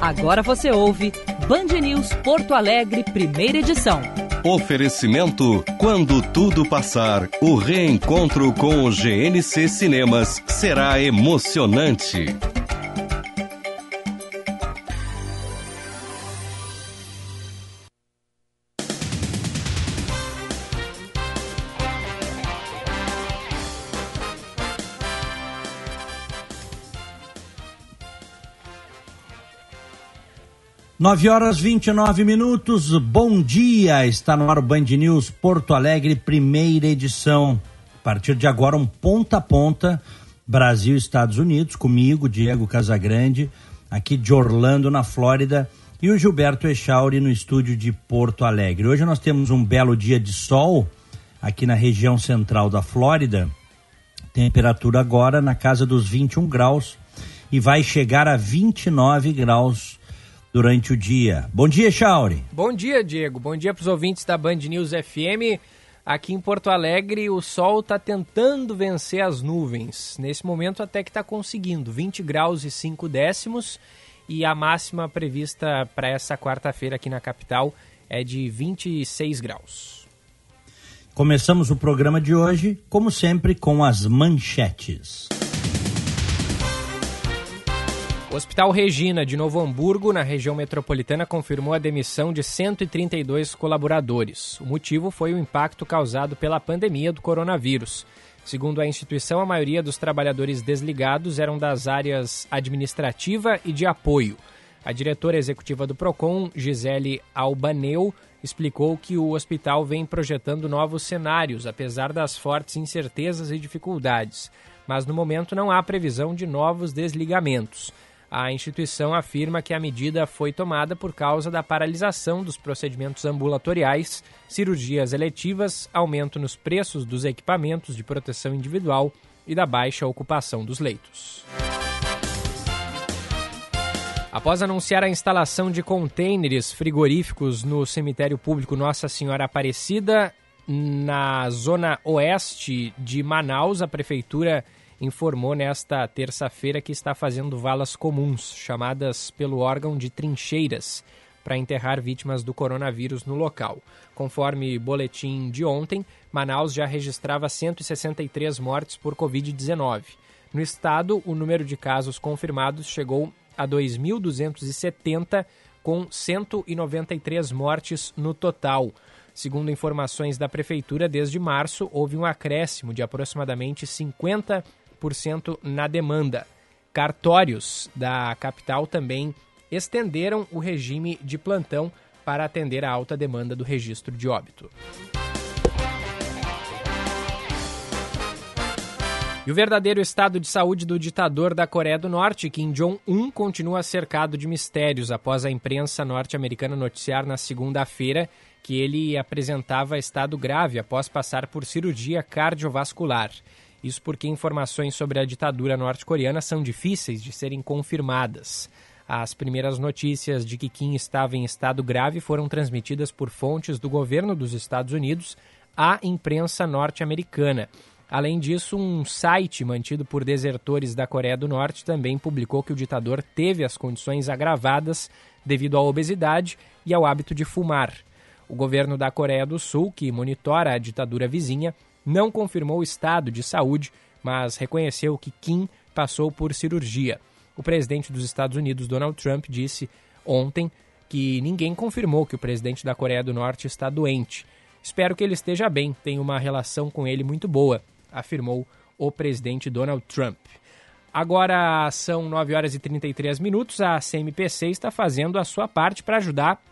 Agora você ouve Band News Porto Alegre, primeira edição. Oferecimento: quando tudo passar, o reencontro com o GNC Cinemas será emocionante. Nove horas 29 minutos, bom dia, está no ar o Band News Porto Alegre, primeira edição. A partir de agora, um ponta a ponta, Brasil Estados Unidos, comigo, Diego Casagrande, aqui de Orlando, na Flórida, e o Gilberto Echauri no estúdio de Porto Alegre. Hoje nós temos um belo dia de sol aqui na região central da Flórida, temperatura agora na casa dos 21 graus e vai chegar a 29 graus durante o dia. Bom dia, Chauri. Bom dia, Diego. Bom dia para os ouvintes da Band News FM. Aqui em Porto Alegre, o sol está tentando vencer as nuvens. Nesse momento, até que está conseguindo. 20 graus e 5 décimos. E a máxima prevista para essa quarta-feira aqui na capital é de 26 graus. Começamos o programa de hoje, como sempre, com as manchetes. O Hospital Regina de Novo Hamburgo, na região metropolitana, confirmou a demissão de 132 colaboradores. O motivo foi o impacto causado pela pandemia do coronavírus. Segundo a instituição, a maioria dos trabalhadores desligados eram das áreas administrativa e de apoio. A diretora executiva do PROCON, Gisele Albaneu, explicou que o hospital vem projetando novos cenários, apesar das fortes incertezas e dificuldades. Mas no momento não há previsão de novos desligamentos. A instituição afirma que a medida foi tomada por causa da paralisação dos procedimentos ambulatoriais, cirurgias eletivas, aumento nos preços dos equipamentos de proteção individual e da baixa ocupação dos leitos. Após anunciar a instalação de contêineres frigoríficos no cemitério público Nossa Senhora Aparecida, na zona oeste de Manaus, a prefeitura informou nesta terça-feira que está fazendo valas comuns, chamadas pelo órgão de trincheiras, para enterrar vítimas do coronavírus no local. Conforme boletim de ontem, Manaus já registrava 163 mortes por Covid-19. No estado, o número de casos confirmados chegou a 2.270, com 193 mortes no total. Segundo informações da Prefeitura, desde março houve um acréscimo de aproximadamente 50 na demanda. Cartórios da capital também estenderam o regime de plantão para atender a alta demanda do registro de óbito. E o verdadeiro estado de saúde do ditador da Coreia do Norte, Kim Jong-un, continua cercado de mistérios após a imprensa norte-americana noticiar na segunda-feira que ele apresentava estado grave após passar por cirurgia cardiovascular. Isso porque informações sobre a ditadura norte-coreana são difíceis de serem confirmadas. As primeiras notícias de que Kim estava em estado grave foram transmitidas por fontes do governo dos Estados Unidos à imprensa norte-americana. Além disso, um site mantido por desertores da Coreia do Norte também publicou que o ditador teve as condições agravadas devido à obesidade e ao hábito de fumar. O governo da Coreia do Sul, que monitora a ditadura vizinha, não confirmou o estado de saúde, mas reconheceu que Kim passou por cirurgia. O presidente dos Estados Unidos, Donald Trump, disse ontem que ninguém confirmou que o presidente da Coreia do Norte está doente. Espero que ele esteja bem, tenho uma relação com ele muito boa, afirmou o presidente Donald Trump. Agora são 9 horas e 33 minutos. A CMPC está fazendo a sua parte para ajudar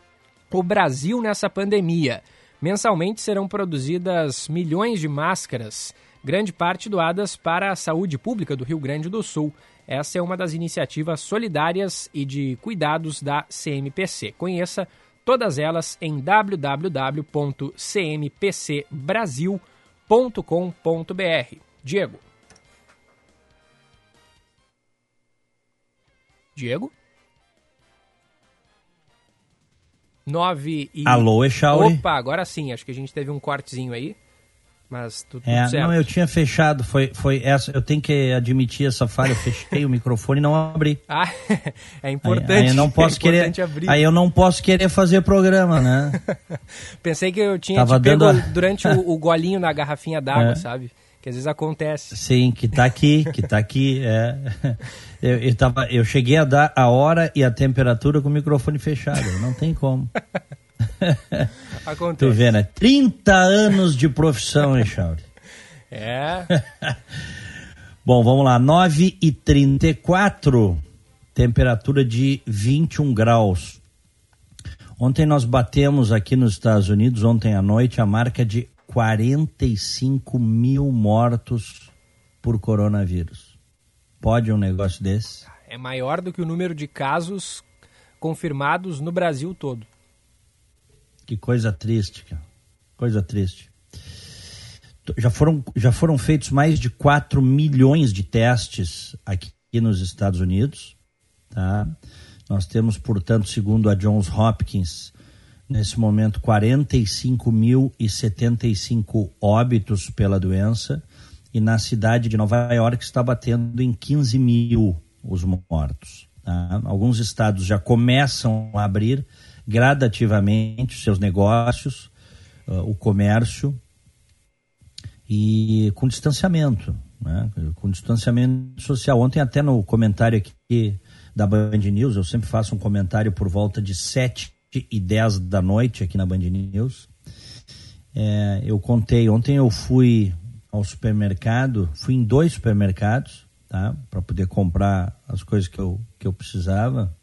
o Brasil nessa pandemia. Mensalmente serão produzidas milhões de máscaras, grande parte doadas para a saúde pública do Rio Grande do Sul. Essa é uma das iniciativas solidárias e de cuidados da CMPC. Conheça todas elas em www.cmpcbrasil.com.br. Diego. Diego? 9 e. Alô, Echauri. Opa, agora sim, acho que a gente teve um cortezinho aí. Mas tudo, é, certo. Não, eu tinha fechado, foi, foi essa, eu tenho que admitir essa falha, eu fechei o microfone e não abri. Ah, é importante. Aí, aí eu não posso é querer, abrir. aí eu não posso querer fazer programa, né? Pensei que eu tinha Tava te dando durante o, o, golinho na garrafinha d'água, é. sabe? Que às vezes acontece. Sim, que tá aqui, que tá aqui, é. Eu, eu, tava, eu cheguei a dar a hora e a temperatura com o microfone fechado, não tem como. Acontece. Tu vê, né? 30 anos de profissão, hein, Chauri? É. Bom, vamos lá. 9 e 34 temperatura de 21 graus. Ontem nós batemos aqui nos Estados Unidos, ontem à noite, a marca de 45 mil mortos por coronavírus. Pode um negócio desse? É maior do que o número de casos confirmados no Brasil todo. Que coisa triste, cara. Coisa triste. Já foram, já foram feitos mais de 4 milhões de testes aqui nos Estados Unidos. Tá? Nós temos, portanto, segundo a Johns Hopkins, nesse momento 45.075 óbitos pela doença e na cidade de Nova York está batendo em 15 mil os mortos. Tá? Alguns estados já começam a abrir gradativamente seus negócios, uh, o comércio e com distanciamento, né? com distanciamento social. Ontem até no comentário aqui da Band News, eu sempre faço um comentário por volta de 7 e 10 da noite aqui na Band News. É, eu contei, ontem eu fui ao supermercado, fui em dois supermercados, tá? Para poder comprar as coisas que eu, que eu precisava.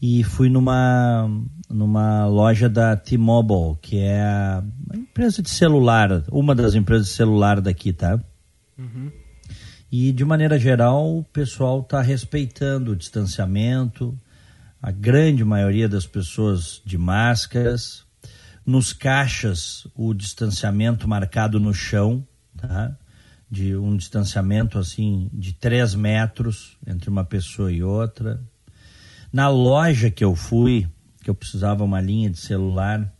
E fui numa, numa loja da T-Mobile, que é a empresa de celular, uma das empresas de celular daqui, tá? Uhum. E de maneira geral, o pessoal está respeitando o distanciamento, a grande maioria das pessoas de máscaras. Nos caixas, o distanciamento marcado no chão, tá? de um distanciamento assim de 3 metros entre uma pessoa e outra. Na loja que eu fui, que eu precisava uma linha de celular,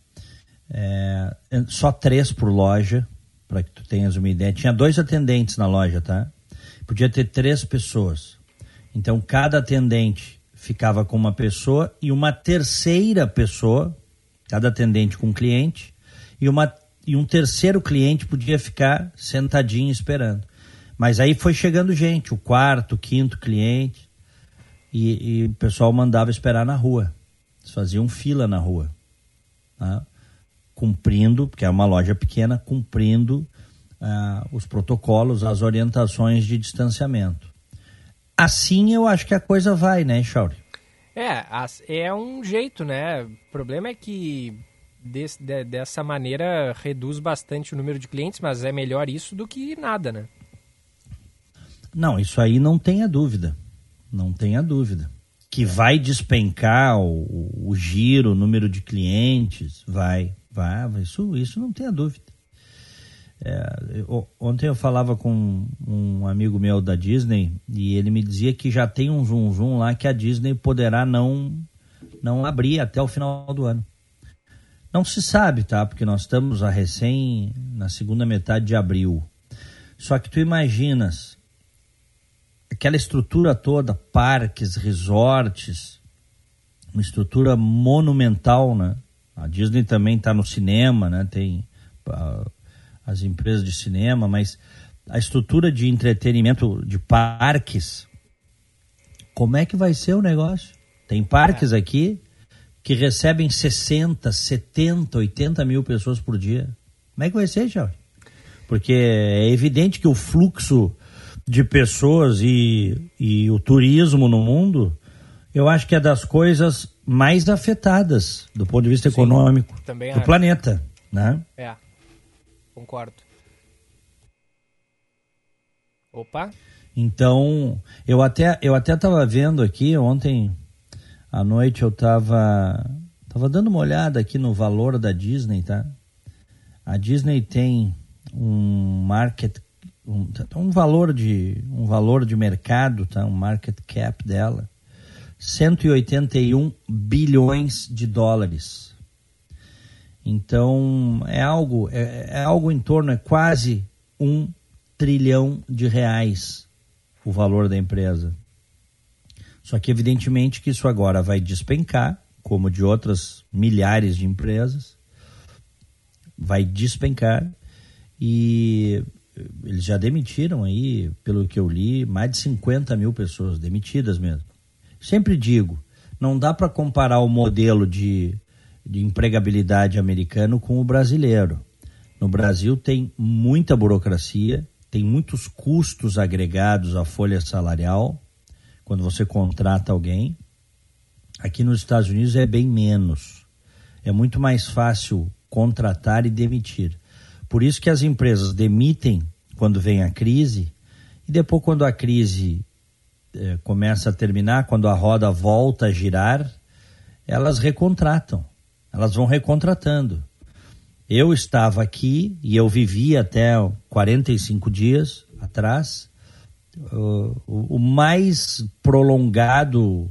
é, só três por loja, para que tu tenhas uma ideia. Tinha dois atendentes na loja, tá? Podia ter três pessoas. Então cada atendente ficava com uma pessoa e uma terceira pessoa, cada atendente com um cliente, e, uma, e um terceiro cliente podia ficar sentadinho esperando. Mas aí foi chegando gente, o quarto, o quinto cliente, e, e o pessoal mandava esperar na rua. Eles faziam fila na rua. Tá? Cumprindo, porque é uma loja pequena, cumprindo uh, os protocolos, as orientações de distanciamento. Assim eu acho que a coisa vai, né, Chauri? É, é um jeito, né? O problema é que desse, de, dessa maneira reduz bastante o número de clientes, mas é melhor isso do que nada, né? Não, isso aí não tenha dúvida. Não tenha dúvida. Que vai despencar o, o giro, o número de clientes, vai, vai, isso, isso não tenha dúvida. É, eu, ontem eu falava com um amigo meu da Disney e ele me dizia que já tem um zoom zoom lá que a Disney poderá não não abrir até o final do ano. Não se sabe, tá? Porque nós estamos a recém na segunda metade de abril. Só que tu imaginas aquela estrutura toda, parques, resorts, uma estrutura monumental, né? A Disney também está no cinema, né? Tem uh, as empresas de cinema, mas a estrutura de entretenimento de parques, como é que vai ser o negócio? Tem parques é. aqui que recebem 60, 70, 80 mil pessoas por dia. Como é que vai ser, Jorge? Porque é evidente que o fluxo de pessoas e, e o turismo no mundo, eu acho que é das coisas mais afetadas do ponto de vista Sim, econômico do acho. planeta, né? É. Concordo. Opa. Então, eu até eu até estava vendo aqui ontem à noite eu estava tava dando uma olhada aqui no valor da Disney, tá? A Disney tem um market um, um valor de um valor de mercado, tá? Um market cap dela 181 bilhões de dólares. Então é algo, é, é algo em torno, é quase um trilhão de reais o valor da empresa. Só que evidentemente que isso agora vai despencar, como de outras milhares de empresas, vai despencar e eles já demitiram aí, pelo que eu li, mais de 50 mil pessoas demitidas mesmo. Sempre digo, não dá para comparar o modelo de, de empregabilidade americano com o brasileiro. No Brasil tem muita burocracia, tem muitos custos agregados à folha salarial quando você contrata alguém. Aqui nos Estados Unidos é bem menos. É muito mais fácil contratar e demitir. Por isso que as empresas demitem quando vem a crise e depois quando a crise eh, começa a terminar, quando a roda volta a girar, elas recontratam. Elas vão recontratando. Eu estava aqui e eu vivi até 45 dias atrás uh, o, o, mais prolongado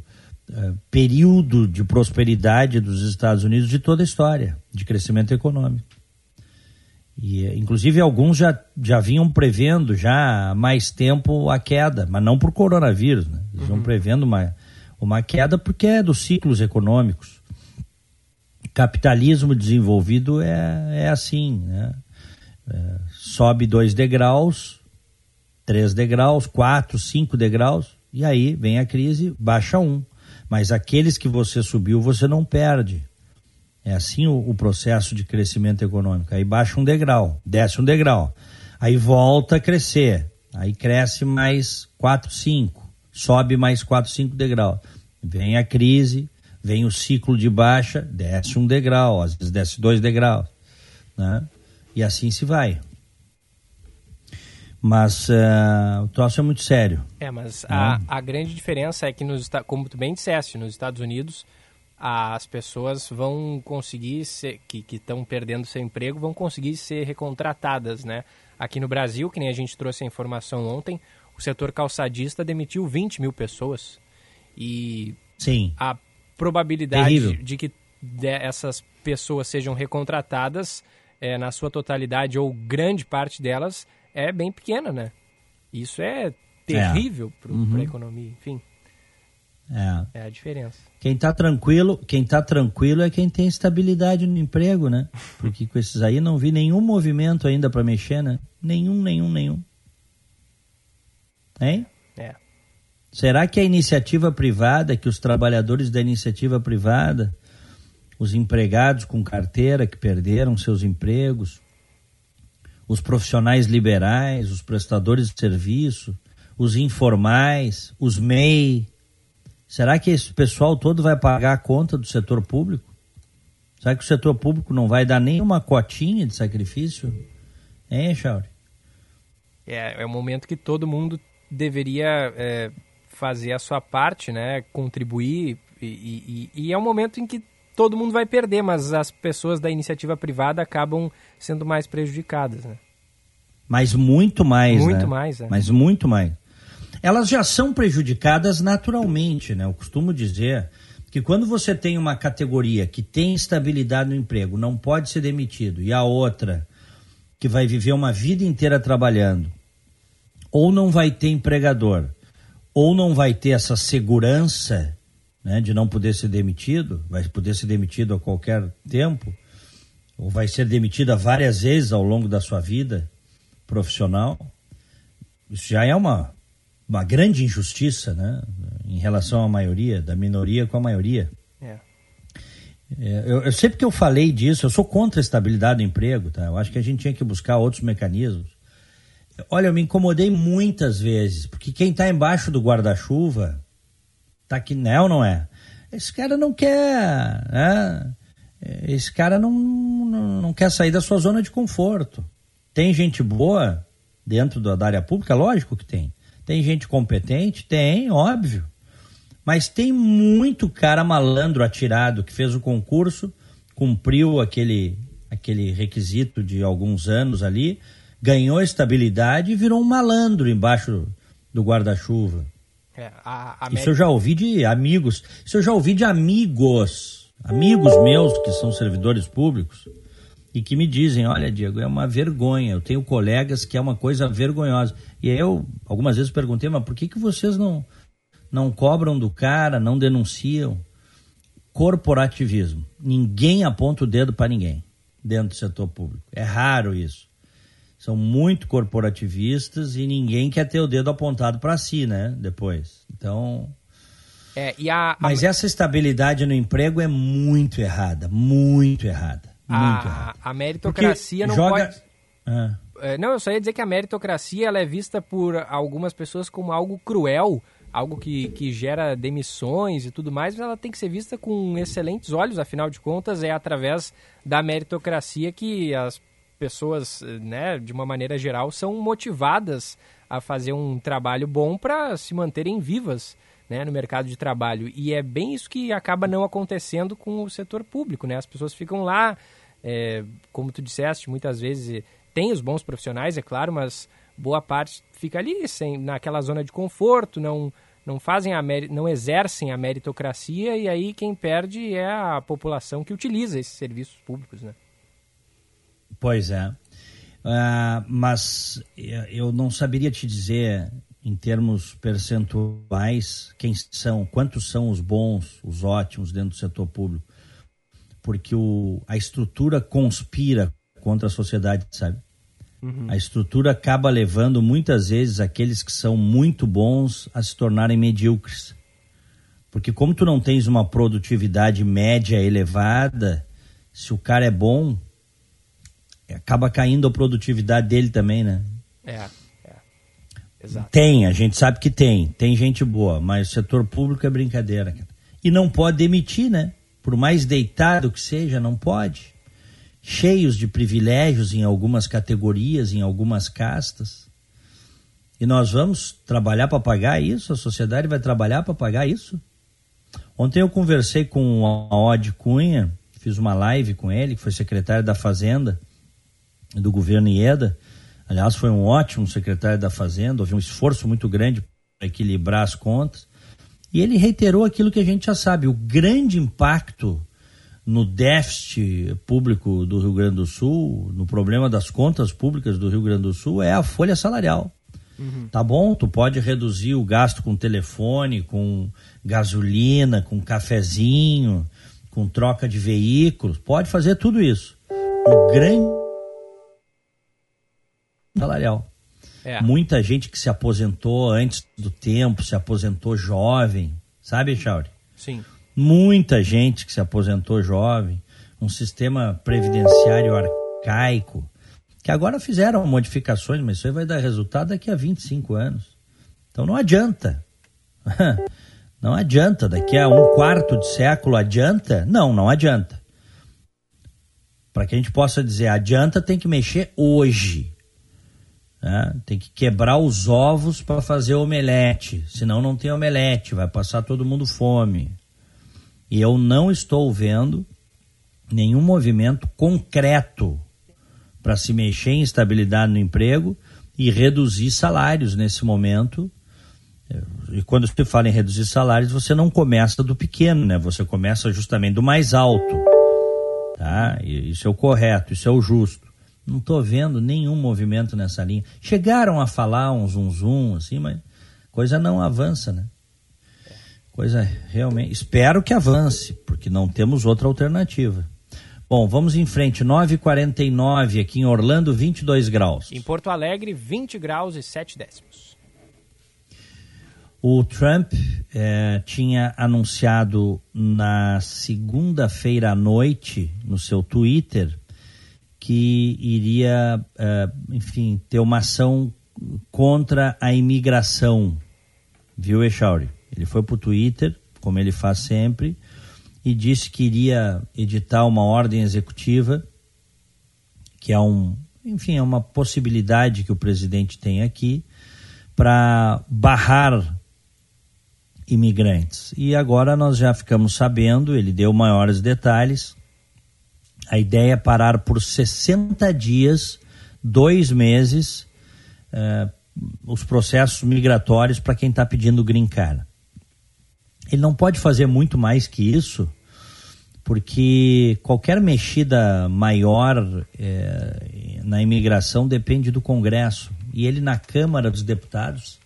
uh, período de prosperidade dos Estados Unidos de toda a história de crescimento econômico. E, inclusive, alguns já, já vinham prevendo já há mais tempo a queda, mas não por coronavírus. Né? Eles uhum. prevendo uma, uma queda porque é dos ciclos econômicos. Capitalismo desenvolvido é, é assim, né? É, sobe dois degraus, três degraus, quatro, cinco degraus, e aí vem a crise, baixa um. Mas aqueles que você subiu, você não perde. É assim o, o, processo de crescimento econômico. Aí baixa um degrau, desce um degrau. Aí volta a crescer. Aí cresce mais 4, 5. Sobe mais 4, 5 degraus. Vem a crise, vem o ciclo de baixa, desce um degrau, às vezes desce dois degraus. Né? E assim se vai. Mas uh, o troço é muito sério. É, mas né? a, a grande diferença é que, nos, como tu bem disseste, nos Estados Unidos as pessoas vão conseguir ser, que estão perdendo seu emprego vão conseguir ser recontratadas, né? Aqui no Brasil, que nem a gente trouxe a informação ontem, o setor calçadista demitiu 20 mil pessoas e Sim. a probabilidade Terrível. de que essas pessoas sejam recontratadas é, na sua totalidade ou grande parte delas é bem pequena, né? Isso é terrível é. para uhum. a economia, enfim. É. é a diferença. Quem está tranquilo, quem tá tranquilo é quem tem estabilidade no emprego, né? Porque com esses aí não vi nenhum movimento ainda para mexer, né? Nenhum, nenhum, nenhum. Hein? Será que a iniciativa privada, que os trabalhadores da iniciativa privada, os empregados com carteira que perderam seus empregos, os profissionais liberais, os prestadores de serviço, os informais, os MEI, Será que esse pessoal todo vai pagar a conta do setor público? Será que o setor público não vai dar nenhuma cotinha de sacrifício? Hein, Chauri? É, é um momento que todo mundo deveria é, fazer a sua parte, né? Contribuir e, e, e, é um momento em que todo mundo vai perder, mas as pessoas da iniciativa privada acabam sendo mais prejudicadas, né? Mas muito mais, Muito né? mais, é. Mas muito mais elas já são prejudicadas naturalmente, né? Eu costumo dizer que quando você tem uma categoria que tem estabilidade no emprego, não pode ser demitido, e a outra que vai viver uma vida inteira trabalhando, ou não vai ter empregador, ou não vai ter essa segurança né, de não poder ser demitido, vai poder ser demitido a qualquer tempo, ou vai ser demitida várias vezes ao longo da sua vida profissional. Isso já é uma, uma grande injustiça, né, em relação à maioria, da minoria com a maioria. É. É, eu, eu, sempre que eu falei disso, eu sou contra a estabilidade do emprego, tá? Eu acho que a gente tinha que buscar outros mecanismos. Olha, eu me incomodei muitas vezes, porque quem está embaixo do guarda-chuva tá aqui, né ou não é? Esse cara não quer, né? Esse cara não, não, não quer sair da sua zona de conforto. Tem gente boa dentro da área pública? Lógico que tem. Tem gente competente? Tem, óbvio. Mas tem muito cara malandro atirado que fez o concurso, cumpriu aquele, aquele requisito de alguns anos ali, ganhou estabilidade e virou um malandro embaixo do guarda-chuva. É, Isso eu já ouvi de amigos. Isso eu já ouvi de amigos. Amigos meus que são servidores públicos. e que me dizem, olha, Diego, é uma vergonha. Eu tenho colegas que é uma coisa vergonhosa. E eu algumas vezes perguntei, mas por que, que vocês não, não cobram do cara, não denunciam? Corporativismo. Ninguém aponta o dedo para ninguém dentro do setor público. É raro isso. São muito corporativistas e ninguém quer ter o dedo apontado para si, né? Depois. Então. É, a, Mas essa estabilidade no emprego é muito errada. Muito errada. Muito a, errada. A meritocracia Porque não joga... pode. Ah. É, não, eu só ia dizer que a meritocracia ela é vista por algumas pessoas como algo cruel, algo que, que gera demissões e tudo mais, mas ela tem que ser vista com excelentes olhos, afinal de contas, é através da meritocracia que as pessoas, né, de uma maneira geral, são motivadas a fazer um trabalho bom para se manterem vivas né, no mercado de trabalho. E é bem isso que acaba não acontecendo com o setor público. Né? As pessoas ficam lá, é, como tu disseste, muitas vezes tem os bons profissionais, é claro, mas boa parte fica ali sem, naquela zona de conforto, não não fazem a não exercem a meritocracia e aí quem perde é a população que utiliza esses serviços públicos, né? Pois é. Uh, mas eu não saberia te dizer em termos percentuais quem são, quantos são os bons, os ótimos dentro do setor público, porque o, a estrutura conspira contra a sociedade, sabe? Uhum. A estrutura acaba levando muitas vezes aqueles que são muito bons a se tornarem medíocres. Porque como tu não tens uma produtividade média elevada, se o cara é bom, acaba caindo a produtividade dele também, né? É, é. Exato. Tem, a gente sabe que tem. Tem gente boa, mas o setor público é brincadeira. Cara. E não pode demitir, né? Por mais deitado que seja, não pode cheios de privilégios em algumas categorias, em algumas castas. E nós vamos trabalhar para pagar isso? A sociedade vai trabalhar para pagar isso? Ontem eu conversei com a Odd Cunha, fiz uma live com ele, que foi secretário da Fazenda do governo Ieda. Aliás, foi um ótimo secretário da Fazenda, houve um esforço muito grande para equilibrar as contas. E ele reiterou aquilo que a gente já sabe: o grande impacto no déficit público do Rio Grande do Sul, no problema das contas públicas do Rio Grande do Sul, é a folha salarial. Uhum. Tá bom? Tu pode reduzir o gasto com telefone, com gasolina, com cafezinho, com troca de veículos, pode fazer tudo isso. O grande salarial. É. Muita gente que se aposentou antes do tempo, se aposentou jovem, sabe, Chauri? Sim muita gente que se aposentou jovem, um sistema previdenciário arcaico, que agora fizeram modificações, mas isso aí vai dar resultado daqui a 25 anos. Então não adianta. Não adianta. Daqui a um quarto de século adianta? Não, não adianta. Para que a gente possa dizer adianta, tem que mexer hoje. Né? Tem que quebrar os ovos para fazer omelete. Senão não tem omelete, vai passar todo mundo fome. E eu não estou vendo nenhum movimento concreto para se mexer em estabilidade no emprego e reduzir salários nesse momento. E quando você fala em reduzir salários, você não começa do pequeno, né? Você começa justamente do mais alto. Tá? Isso é o correto, isso é o justo. Não estou vendo nenhum movimento nessa linha. Chegaram a falar um zum zum, assim, mas coisa não avança, né? Coisa realmente. Espero que avance, porque não temos outra alternativa. Bom, vamos em frente. 9h49 aqui em Orlando, 22 graus. Em Porto Alegre, 20 graus e 7 décimos. O Trump eh, tinha anunciado na segunda-feira à noite, no seu Twitter, que iria, eh, enfim, ter uma ação contra a imigração. Viu, Echauri? Ele foi para o Twitter, como ele faz sempre, e disse que iria editar uma ordem executiva, que é um, enfim, é uma possibilidade que o presidente tem aqui para barrar imigrantes. E agora nós já ficamos sabendo, ele deu maiores detalhes. A ideia é parar por 60 dias, dois meses, eh, os processos migratórios para quem está pedindo green card. Ele não pode fazer muito mais que isso, porque qualquer mexida maior é, na imigração depende do Congresso. E ele na Câmara dos Deputados,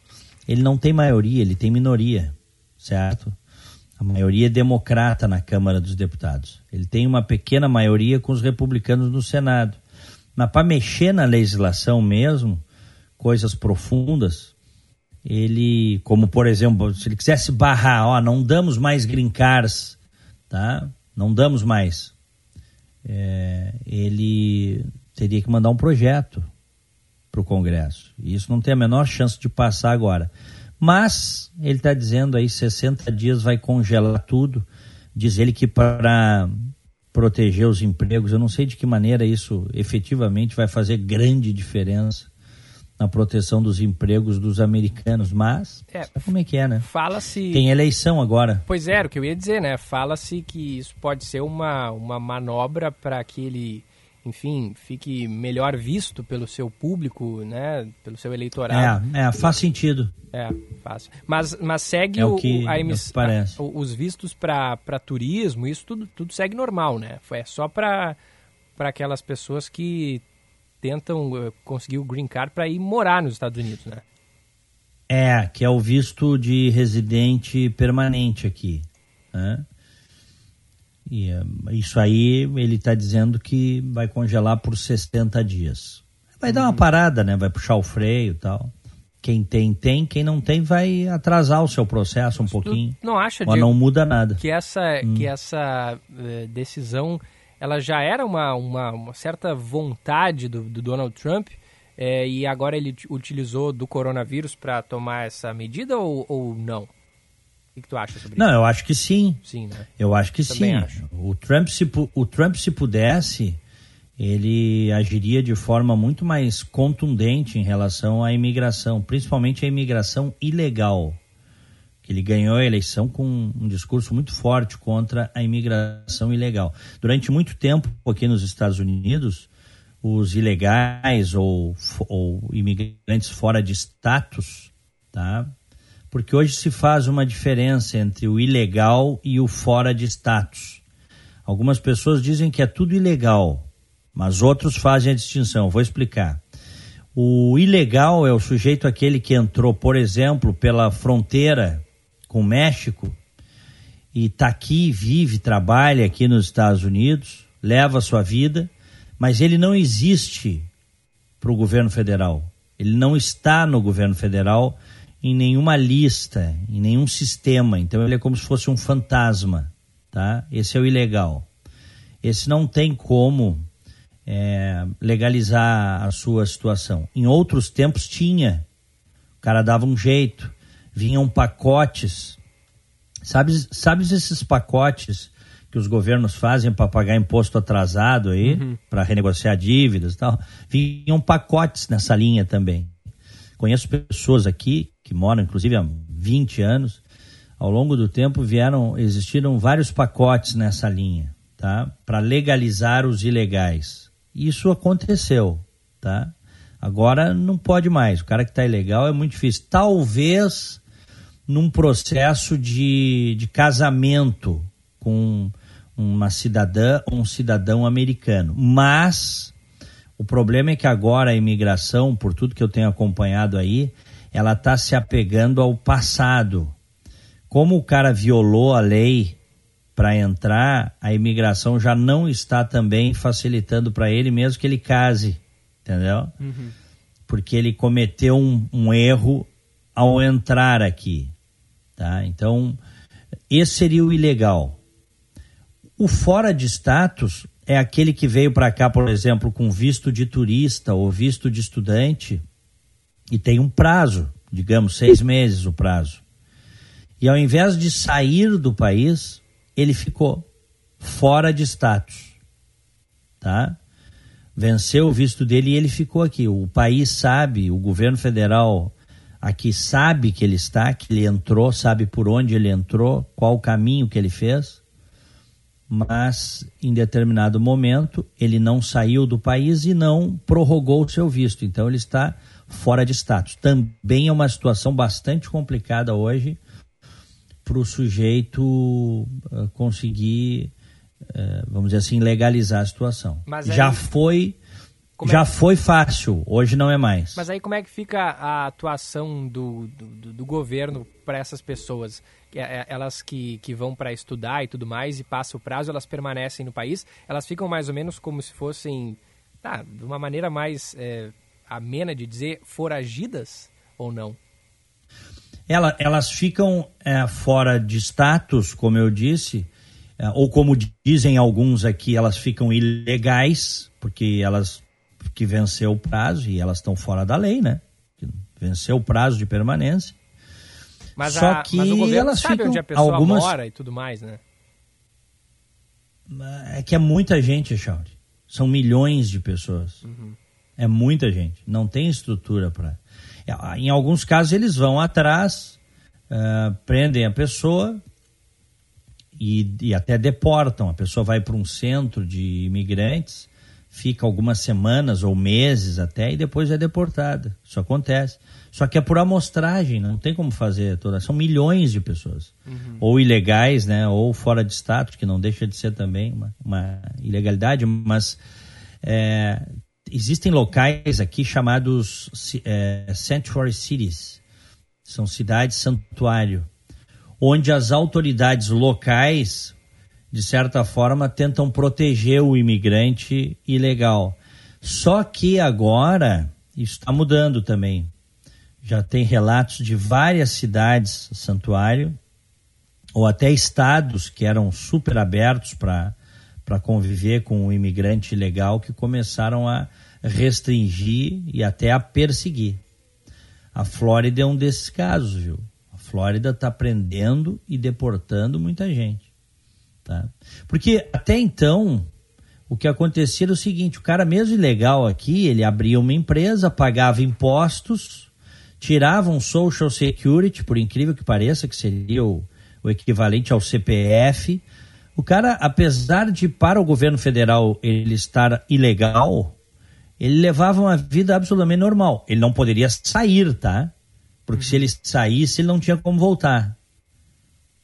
ele não tem maioria, ele tem minoria, certo? A maioria é democrata na Câmara dos Deputados. Ele tem uma pequena maioria com os republicanos no Senado. Mas para mexer na legislação mesmo, coisas profundas, ele, como por exemplo, se ele quisesse barrar, ó, não damos mais green tá? Não damos mais. É, ele teria que mandar um projeto para o Congresso. E isso não tem a menor chance de passar agora. Mas ele está dizendo aí 60 dias vai congelar tudo. Diz ele que para proteger os empregos, eu não sei de que maneira isso efetivamente vai fazer grande diferença na proteção dos empregos dos americanos, mas é, como é que é, né? Fala-se tem eleição agora. Pois é, o que eu ia dizer, né? Fala-se que isso pode ser uma, uma manobra para que ele, enfim, fique melhor visto pelo seu público, né? Pelo seu eleitorado. É, é faz sentido. É, fácil. Mas, mas segue é o, que, a emiss... parece. A, os vistos para turismo, isso tudo, tudo segue normal, né? É só para aquelas pessoas que tentam uh, conseguir o green card para ir morar nos Estados Unidos, né? É, que é o visto de residente permanente aqui. Né? E uh, isso aí ele está dizendo que vai congelar por 60 dias. Vai dar uma uhum. parada, né? Vai puxar o freio e tal. Quem tem, tem. Quem não tem, vai atrasar o seu processo um Mas pouquinho. não acha, Ou não muda nada. Que essa, hum. que essa uh, decisão ela já era uma, uma, uma certa vontade do, do Donald Trump é, e agora ele utilizou do coronavírus para tomar essa medida ou, ou não? O que, que, tu acha sobre não, isso? Não, eu acho que sim. Sim, né? Eu acho que Também sim. Acho. O, Trump, se, o Trump, se pudesse, ele agiria de forma muito mais contundente em relação à imigração, principalmente a imigração ilegal. Ele ganhou a eleição com um discurso muito forte contra a imigração ilegal. Durante muito tempo, aqui nos Estados Unidos, os ilegais ou, ou imigrantes fora de status, tá? Porque hoje se faz uma diferença entre o ilegal e o fora de status. Algumas pessoas dizem que é tudo ilegal, mas outros fazem a distinção. Vou explicar. O ilegal é o sujeito aquele que entrou, por exemplo, pela fronteira com o México e está aqui, vive, trabalha aqui nos Estados Unidos, leva a sua vida, mas ele não existe para o governo federal. Ele não está no governo federal em nenhuma lista, em nenhum sistema. Então ele é como se fosse um fantasma, tá? Esse é o ilegal. Esse não tem como é, legalizar a sua situação. Em outros tempos tinha. O cara dava um jeito vinham pacotes. Sabes, sabes esses pacotes que os governos fazem para pagar imposto atrasado aí, uhum. para renegociar dívidas e tal? Vinham pacotes nessa linha também. Conheço pessoas aqui que moram, inclusive, há 20 anos. Ao longo do tempo vieram, existiram vários pacotes nessa linha, tá? Para legalizar os ilegais. Isso aconteceu, tá? Agora não pode mais. O cara que está ilegal é muito difícil. Talvez num processo de, de casamento com uma cidadã ou um cidadão americano. Mas o problema é que agora a imigração, por tudo que eu tenho acompanhado aí, ela está se apegando ao passado. Como o cara violou a lei para entrar, a imigração já não está também facilitando para ele, mesmo que ele case, entendeu? Uhum. Porque ele cometeu um, um erro ao entrar aqui. Tá? Então, esse seria o ilegal. O fora de status é aquele que veio para cá, por exemplo, com visto de turista ou visto de estudante e tem um prazo, digamos, seis meses o prazo. E ao invés de sair do país, ele ficou fora de status. Tá? Venceu o visto dele e ele ficou aqui. O país sabe, o governo federal aqui sabe que ele está, que ele entrou, sabe por onde ele entrou, qual o caminho que ele fez, mas em determinado momento ele não saiu do país e não prorrogou o seu visto, então ele está fora de status. Também é uma situação bastante complicada hoje para o sujeito uh, conseguir é, vamos dizer assim, legalizar a situação. Mas Já aí- foi. Já é- foi fácil, hoje não é mais. Mas aí como é que fica a atuação do, do, do- governo para essas pessoas? Que, é- Elas que, que vão para estudar e tudo mais e passa o prazo, elas permanecem no país, elas ficam mais ou menos como se fossem, tá, de uma maneira mais é, amena de dizer, foragidas ou não? Ela- elas ficam é, fora de status, como eu disse, é, ou como dizem alguns aqui, elas ficam ilegais, porque elas que venceu o prazo e elas estão fora da lei, né? Venceu o prazo de permanência. Mas, Só a, que mas o governo elas sabe ficam- onde a pessoa algumas- mora e tudo mais, né? É que é muita gente, Chauri. São milhões de pessoas. É muita gente. Não tem estrutura para. Em alguns casos, eles vão atrás, ah, prendem a pessoa e, e até deportam. A pessoa vai para um centro de imigrantes, fica algumas semanas ou meses até e depois é deportada. Isso acontece. Só que é por amostragem, não tem como fazer toda. São milhões de pessoas. Ou ilegais, né? Ou fora de status, que não deixa de ser também uma, uma ilegalidade, mas é, existem locais aqui chamados é, Sanctuary Cities. São cidades santuário, onde as autoridades locais, de certa forma, tentam proteger o imigrante ilegal. Só que agora isso está mudando também. Já tem relatos de várias cidades santuário, ou até estados que eram super abertos para conviver com o imigrante ilegal, que começaram a restringir e até a perseguir. A Flórida é um desses casos, viu? A Flórida está prendendo e deportando muita gente. Tá? Porque até então, o que acontecia era o seguinte: o cara, mesmo ilegal aqui, ele abria uma empresa, pagava impostos, tirava um Social Security, por incrível que pareça, que seria o, o equivalente ao CPF. O cara, apesar de para o governo federal ele estar ilegal, ele levava uma vida absolutamente normal. Ele não poderia sair, tá? Porque se ele saísse, ele não tinha como voltar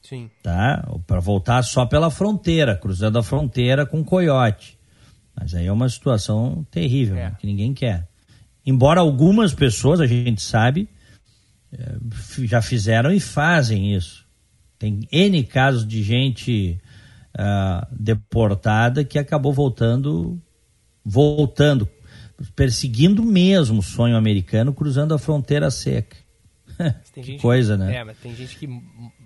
Sim. tá? Para voltar só pela fronteira, cruzando a fronteira com coiote. Mas aí é uma situação terrível, É. né, que ninguém quer. Embora algumas pessoas, a gente sabe, eh, já fizeram e fazem isso. Tem N casos de gente ah, deportada que acabou voltando, voltando, perseguindo mesmo o sonho americano, cruzando a fronteira seca. Que gente- coisa, né? É, mas tem gente que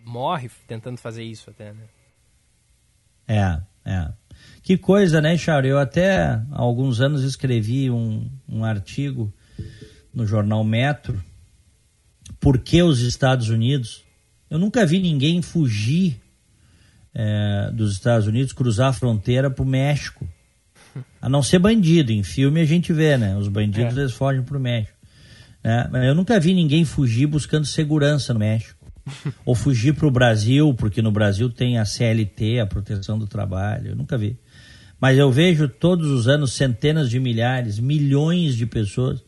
morre tentando fazer isso até, né? É, é. Que coisa, né, Charles? Eu até há alguns anos escrevi um, um artigo no jornal Metro. Por que os Estados Unidos? Eu nunca vi ninguém fugir é, dos Estados Unidos, cruzar a fronteira para o México. A não ser bandido. Em filme a gente vê, né? Os bandidos É. eles fogem para o México. né? Mas eu nunca vi ninguém fugir buscando segurança no México. Ou fugir para o Brasil, porque no Brasil tem a CLT, a proteção do trabalho. Eu nunca vi. Mas eu vejo todos os anos centenas de milhares, milhões de pessoas,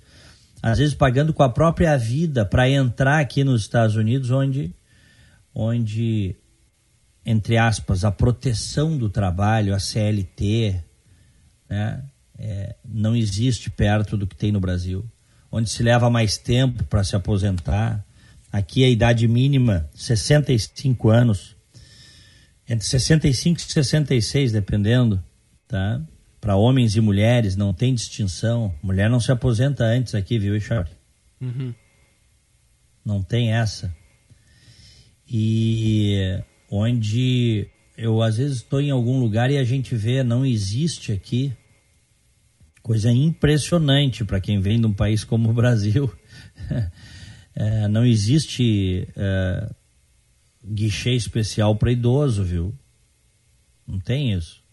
às vezes pagando com a própria vida para entrar aqui nos Estados Unidos, onde, onde, entre aspas, a proteção do trabalho, a CLT, né, é, não existe perto do que tem no Brasil. Onde se leva mais tempo para se aposentar. Aqui a idade mínima, 65 anos. Entre 65 e 66, dependendo, tá? Para homens e mulheres, não tem distinção. Mulher não se aposenta antes aqui, viu, Charlie? Uhum. Não tem essa. E onde eu às vezes estou em algum lugar e a gente vê, não existe aqui. Coisa impressionante para quem vem de um país como o Brasil. É, não existe é, guichê especial para idoso, viu? Não tem isso.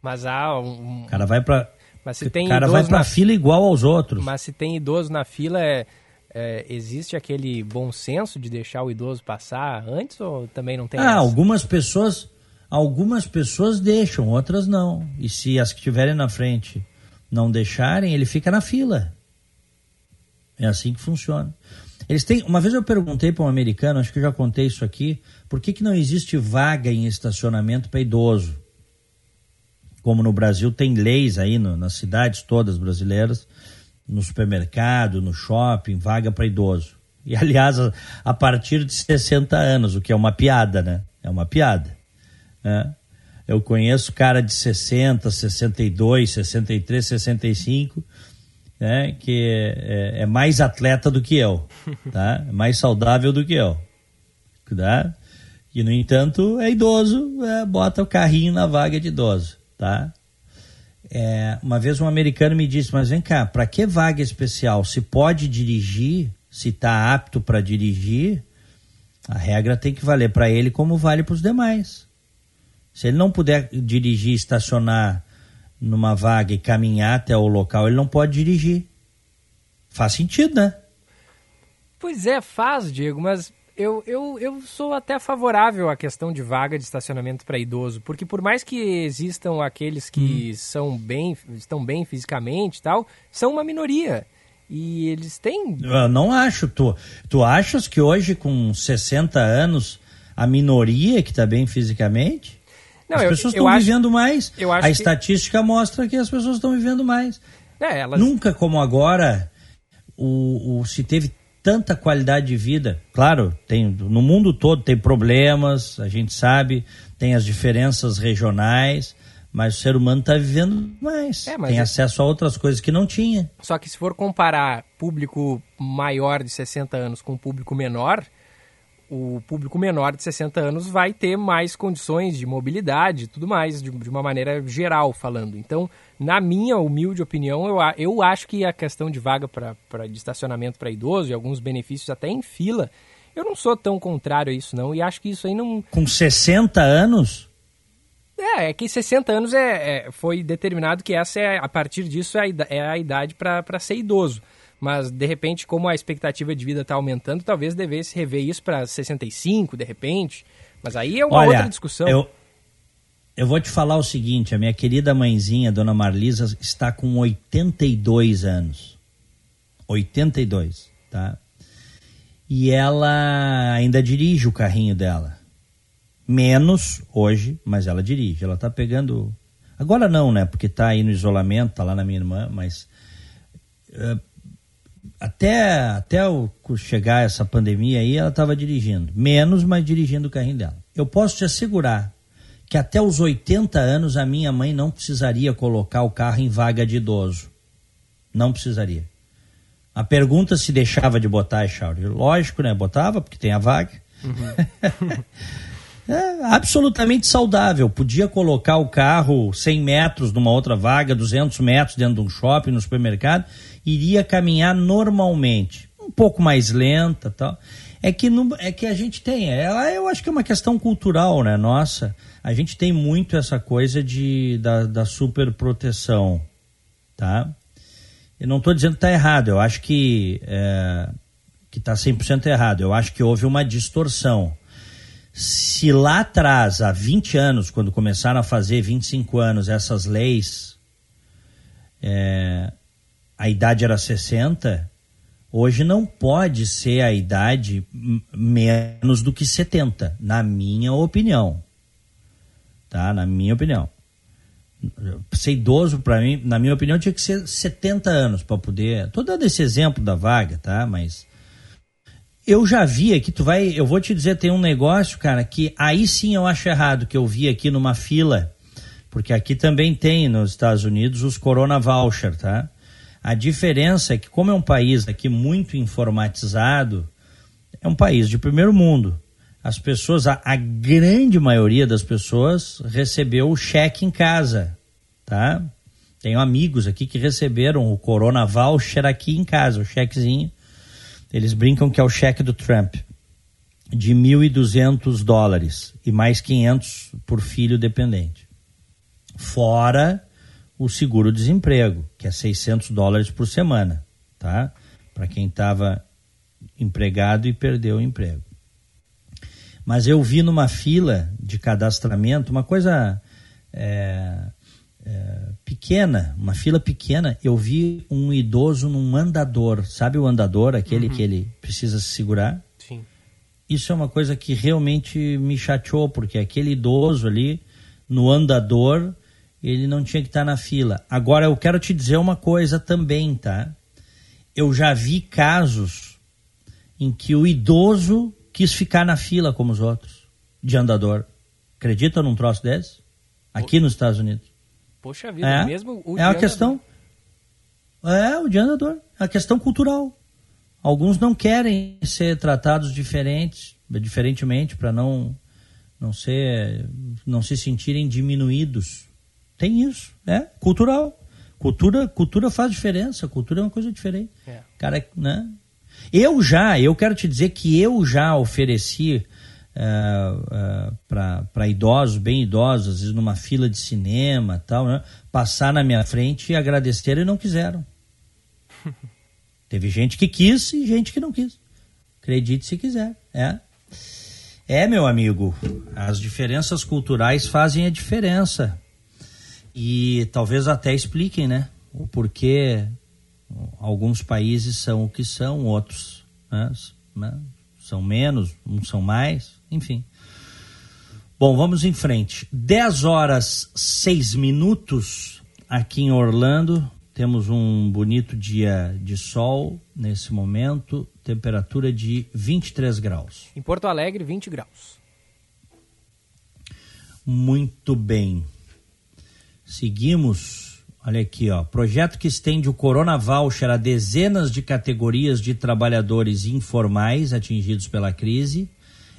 Mas há um. O cara vai para Mas se tem cara vai para na fila igual aos outros. Mas se tem idoso na fila, é, é, existe aquele bom senso de deixar o idoso passar antes ou também não tem Ah, essa? algumas pessoas, algumas pessoas deixam, outras não. E se as que estiverem na frente não deixarem, ele fica na fila. É assim que funciona. Eles têm, uma vez eu perguntei para um americano, acho que eu já contei isso aqui, por que, que não existe vaga em estacionamento para idoso? como no Brasil tem leis aí no, nas cidades todas brasileiras, no supermercado, no shopping, vaga para idoso. E aliás, a, partir de 60 anos, o que é uma piada, né? É uma piada. Né? Eu conheço cara de 60, 62, 63, 65, né? que é, é mais atleta do que eu, tá? É mais saudável do que eu. Tá? E, no entanto, é idoso, é, bota o carrinho na vaga de idoso, tá? É, uma vez um americano me disse, mas vem cá, para que vaga especial? Se pode dirigir, se está apto para dirigir, a regra tem que valer para ele como vale para os demais. Se ele não puder dirigir, estacionar numa vaga e caminhar até o local, ele não pode dirigir. Faz sentido, né? Pois é, faz, Diego, mas eu, eu, eu sou até favorável à questão de vaga de estacionamento para idoso, porque por mais que existam aqueles que hum. são bem, estão bem fisicamente e tal, são uma minoria. E eles têm. Eu não acho. Tu, tu achas que hoje, com 60 anos, a minoria que está bem fisicamente? Não, as pessoas estão vivendo mais. a que... estatística mostra que as pessoas estão vivendo mais. É, elas... Nunca como agora o, o, se teve tanta qualidade de vida. Claro, tem no mundo todo tem problemas, a gente sabe, tem as diferenças regionais, mas o ser humano está vivendo mais. É, tem é... acesso a outras coisas que não tinha. Só que se for comparar público maior de 60 anos com público menor, o público menor de 60 anos vai ter mais condições de mobilidade tudo mais, de, de, uma maneira geral falando. Então, na minha humilde opinião, eu, eu acho que a questão de vaga para de estacionamento para idoso e alguns benefícios até em fila, eu não sou tão contrário a isso não, e acho que isso aí não... Com 60 anos? É, é que 60 anos é, é, foi determinado que essa é, a partir disso, é a, é a idade para ser idoso mas de repente, como a expectativa de vida está aumentando, talvez devesse rever isso para 65, de repente. Mas aí é uma Olha, outra discussão. Eu, eu vou te falar o seguinte: a minha querida mãezinha, dona Marlisa, está com 82 anos. 82, tá? E ela ainda dirige o carrinho dela. Menos hoje, mas ela dirige. Ela tá pegando. Agora não, né? Porque tá aí no isolamento, tá lá na minha irmã, mas. Uh, até, até o, chegar essa pandemia aí, ela estava dirigindo. Menos, mas dirigindo o carrinho dela. Eu posso te assegurar que até os 80 anos a minha mãe não precisaria colocar o carro em vaga de idoso. Não precisaria. A pergunta se deixava de botar, Charles. Lógico, né? Botava, porque tem a vaga. Uhum. é absolutamente saudável. Podia colocar o carro 100 metros numa outra vaga, 200 metros dentro de um shopping, no supermercado iria caminhar normalmente, um pouco mais lenta, tal. É que é que a gente tem, ela eu acho que é uma questão cultural, né? Nossa, a gente tem muito essa coisa de da, da super proteção, tá? Eu não estou dizendo que está errado, eu acho que é, que está 100% errado. Eu acho que houve uma distorção. Se lá atrás, há 20 anos, quando começaram a fazer 25 anos essas leis, é, a idade era 60, hoje não pode ser a idade menos do que 70, na minha opinião. Tá? Na minha opinião. Ser idoso, para mim, na minha opinião, tinha que ser 70 anos para poder. Tô dando esse exemplo da vaga, tá? Mas eu já vi aqui, tu vai, eu vou te dizer, tem um negócio, cara, que aí sim eu acho errado, que eu vi aqui numa fila, porque aqui também tem nos Estados Unidos os Corona Voucher, tá? A diferença é que, como é um país aqui muito informatizado, é um país de primeiro mundo. As pessoas, a, a grande maioria das pessoas recebeu o cheque em casa, tá? Tenho amigos aqui que receberam o Corona Voucher aqui em casa, o chequezinho. Eles brincam que é o cheque do Trump, de 1.200 dólares e mais 500 por filho dependente. Fora o seguro-desemprego, que é 600 dólares por semana, tá? Para quem estava empregado e perdeu o emprego. Mas eu vi numa fila de cadastramento uma coisa é, é, pequena, uma fila pequena, eu vi um idoso num andador. Sabe o andador, aquele uhum. que ele precisa se segurar? Sim. Isso é uma coisa que realmente me chateou, porque aquele idoso ali no andador ele não tinha que estar na fila. Agora eu quero te dizer uma coisa também, tá? Eu já vi casos em que o idoso quis ficar na fila como os outros, de andador. Acredita num troço desse? Aqui nos Estados Unidos. Poxa vida, é, mesmo o É uma questão. É, o de andador. É a questão cultural. Alguns não querem ser tratados diferentes, diferentemente, para não não ser não se sentirem diminuídos. Tem isso, é cultural. Cultura, cultura faz diferença, cultura é uma coisa diferente. É. Cara, né? Eu já, eu quero te dizer que eu já ofereci uh, uh, para idosos, bem idosos, às vezes numa fila de cinema tal, né? passar na minha frente e agradecer e não quiseram. Teve gente que quis e gente que não quis. Acredite se quiser. É. É, meu amigo, as diferenças culturais fazem a diferença. E talvez até expliquem, né? O porquê alguns países são o que são, outros né? né são menos, uns são mais, enfim. Bom, vamos em frente. 10 horas 6 minutos aqui em Orlando. Temos um bonito dia de sol nesse momento, temperatura de 23 graus. Em Porto Alegre, 20 graus. Muito bem. Seguimos. Olha aqui, ó. Projeto que estende o Corona Voucher a dezenas de categorias de trabalhadores informais atingidos pela crise.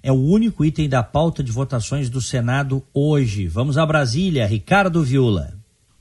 É o único item da pauta de votações do Senado hoje. Vamos a Brasília, Ricardo Viula.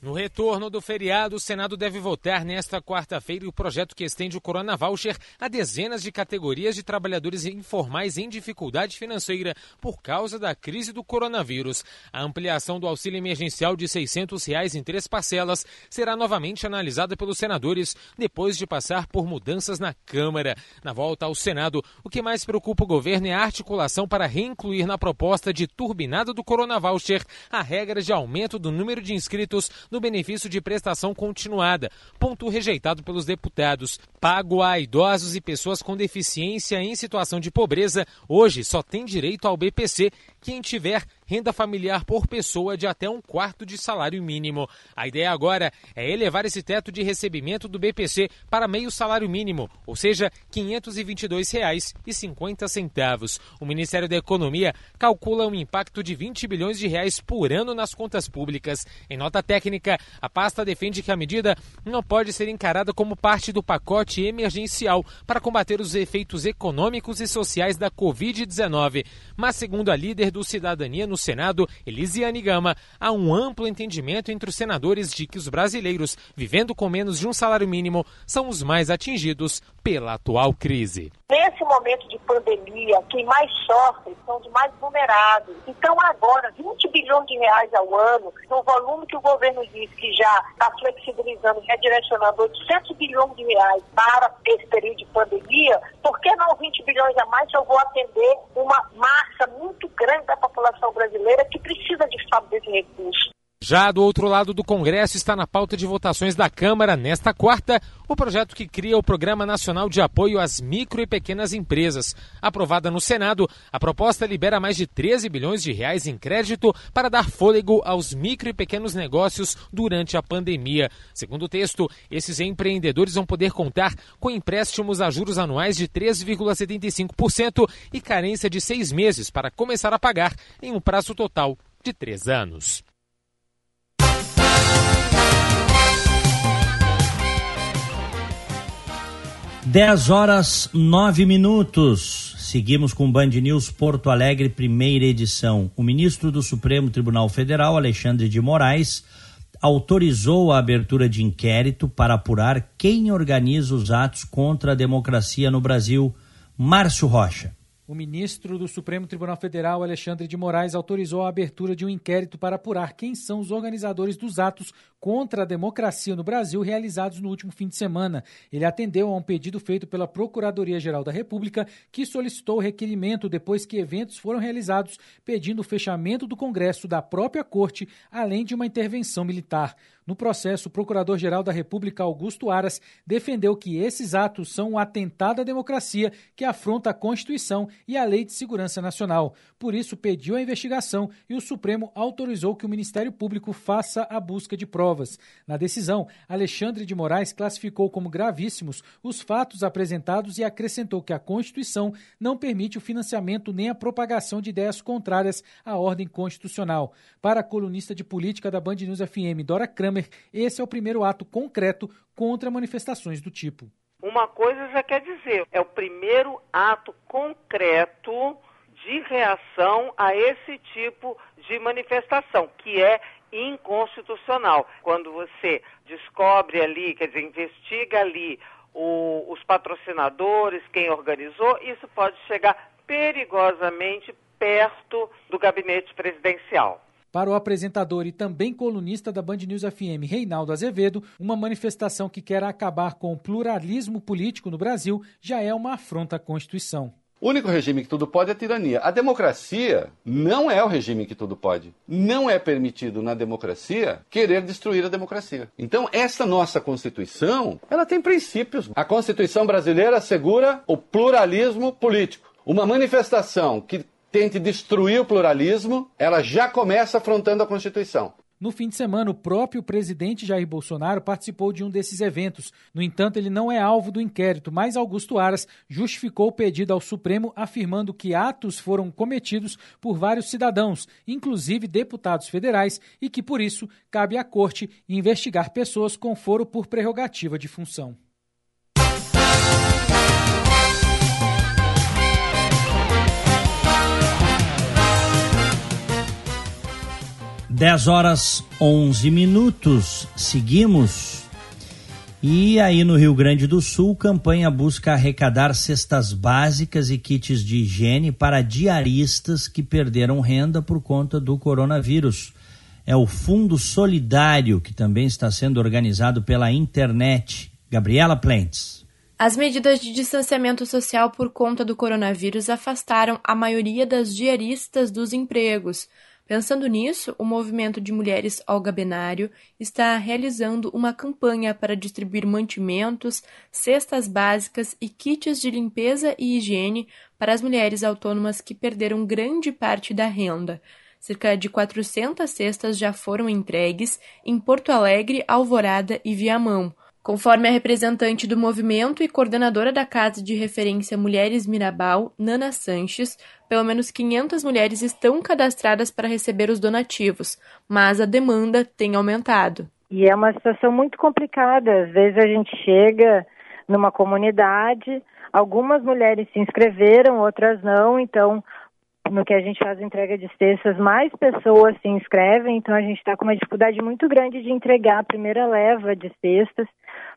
No retorno do feriado, o Senado deve votar nesta quarta-feira o projeto que estende o Corona Voucher a dezenas de categorias de trabalhadores informais em dificuldade financeira por causa da crise do coronavírus. A ampliação do auxílio emergencial de 600 reais em três parcelas será novamente analisada pelos senadores depois de passar por mudanças na Câmara. Na volta ao Senado, o que mais preocupa o governo é a articulação para reincluir na proposta de turbinada do Corona Voucher a regra de aumento do número de inscritos no benefício de prestação continuada, ponto rejeitado pelos deputados. Pago a idosos e pessoas com deficiência em situação de pobreza, hoje só tem direito ao BPC quem tiver renda familiar por pessoa de até um quarto de salário mínimo. A ideia agora é elevar esse teto de recebimento do BPC para meio salário mínimo, ou seja, R$ 522,50. O Ministério da Economia calcula um impacto de 20 bilhões de reais por ano nas contas públicas. Em nota técnica, a pasta defende que a medida não pode ser encarada como parte do pacote emergencial para combater os efeitos econômicos e sociais da Covid-19, mas segundo a líder do Cidadania no Senado, Elisiane Gama, há um amplo entendimento entre os senadores de que os brasileiros vivendo com menos de um salário mínimo são os mais atingidos pela atual crise. Nesse momento de pandemia, quem mais sofre são os mais vulneráveis. Então, agora, 20 bilhões de reais ao ano, no volume que o governo diz que já está flexibilizando, redirecionando 800 bilhões de reais para esse período de pandemia, por que não 20 bilhões a mais eu vou atender uma massa muito grande da população brasileira que precisa de fato desse recurso? Já do outro lado do Congresso está na pauta de votações da Câmara nesta quarta o projeto que cria o Programa Nacional de Apoio às Micro e Pequenas Empresas. Aprovada no Senado, a proposta libera mais de 13 bilhões de reais em crédito para dar fôlego aos micro e pequenos negócios durante a pandemia. Segundo o texto, esses empreendedores vão poder contar com empréstimos a juros anuais de 3,75% e carência de seis meses para começar a pagar em um prazo total de três anos. 10 horas 9 minutos. Seguimos com Band News Porto Alegre, primeira edição. O ministro do Supremo Tribunal Federal, Alexandre de Moraes, autorizou a abertura de inquérito para apurar quem organiza os atos contra a democracia no Brasil. Márcio Rocha. O ministro do Supremo Tribunal Federal, Alexandre de Moraes, autorizou a abertura de um inquérito para apurar quem são os organizadores dos atos contra a democracia no Brasil realizados no último fim de semana. Ele atendeu a um pedido feito pela Procuradoria-Geral da República, que solicitou o requerimento depois que eventos foram realizados pedindo o fechamento do Congresso da própria Corte, além de uma intervenção militar. No processo, o Procurador-Geral da República, Augusto Aras, defendeu que esses atos são um atentado à democracia que afronta a Constituição e a Lei de Segurança Nacional. Por isso, pediu a investigação e o Supremo autorizou que o Ministério Público faça a busca de provas. Na decisão, Alexandre de Moraes classificou como gravíssimos os fatos apresentados e acrescentou que a Constituição não permite o financiamento nem a propagação de ideias contrárias à ordem constitucional. Para a colunista de política da Band News FM, Dora Kramer, esse é o primeiro ato concreto contra manifestações do tipo. Uma coisa já quer dizer, é o primeiro ato concreto de reação a esse tipo de manifestação, que é inconstitucional. Quando você descobre ali, quer dizer, investiga ali o, os patrocinadores, quem organizou, isso pode chegar perigosamente perto do gabinete presidencial. Para o apresentador e também colunista da Band News FM, Reinaldo Azevedo, uma manifestação que quer acabar com o pluralismo político no Brasil já é uma afronta à Constituição. O único regime que tudo pode é a tirania. A democracia não é o regime que tudo pode. Não é permitido na democracia querer destruir a democracia. Então, essa nossa Constituição, ela tem princípios. A Constituição brasileira assegura o pluralismo político. Uma manifestação que tente destruir o pluralismo, ela já começa afrontando a Constituição. No fim de semana, o próprio presidente Jair Bolsonaro participou de um desses eventos. No entanto, ele não é alvo do inquérito, mas Augusto Aras justificou o pedido ao Supremo, afirmando que atos foram cometidos por vários cidadãos, inclusive deputados federais, e que, por isso, cabe à Corte investigar pessoas com foro por prerrogativa de função. 10 horas 11 minutos. Seguimos. E aí no Rio Grande do Sul, campanha busca arrecadar cestas básicas e kits de higiene para diaristas que perderam renda por conta do coronavírus. É o Fundo Solidário, que também está sendo organizado pela internet. Gabriela Plentes. As medidas de distanciamento social por conta do coronavírus afastaram a maioria das diaristas dos empregos. Pensando nisso, o movimento de mulheres Olga Benário está realizando uma campanha para distribuir mantimentos, cestas básicas e kits de limpeza e higiene para as mulheres autônomas que perderam grande parte da renda. Cerca de 400 cestas já foram entregues em Porto Alegre, Alvorada e Viamão. Conforme a representante do movimento e coordenadora da Casa de Referência Mulheres Mirabal, Nana Sanches, pelo menos 500 mulheres estão cadastradas para receber os donativos, mas a demanda tem aumentado. E é uma situação muito complicada. Às vezes a gente chega numa comunidade, algumas mulheres se inscreveram, outras não, então no que a gente faz entrega de cestas, mais pessoas se inscrevem, então a gente está com uma dificuldade muito grande de entregar a primeira leva de cestas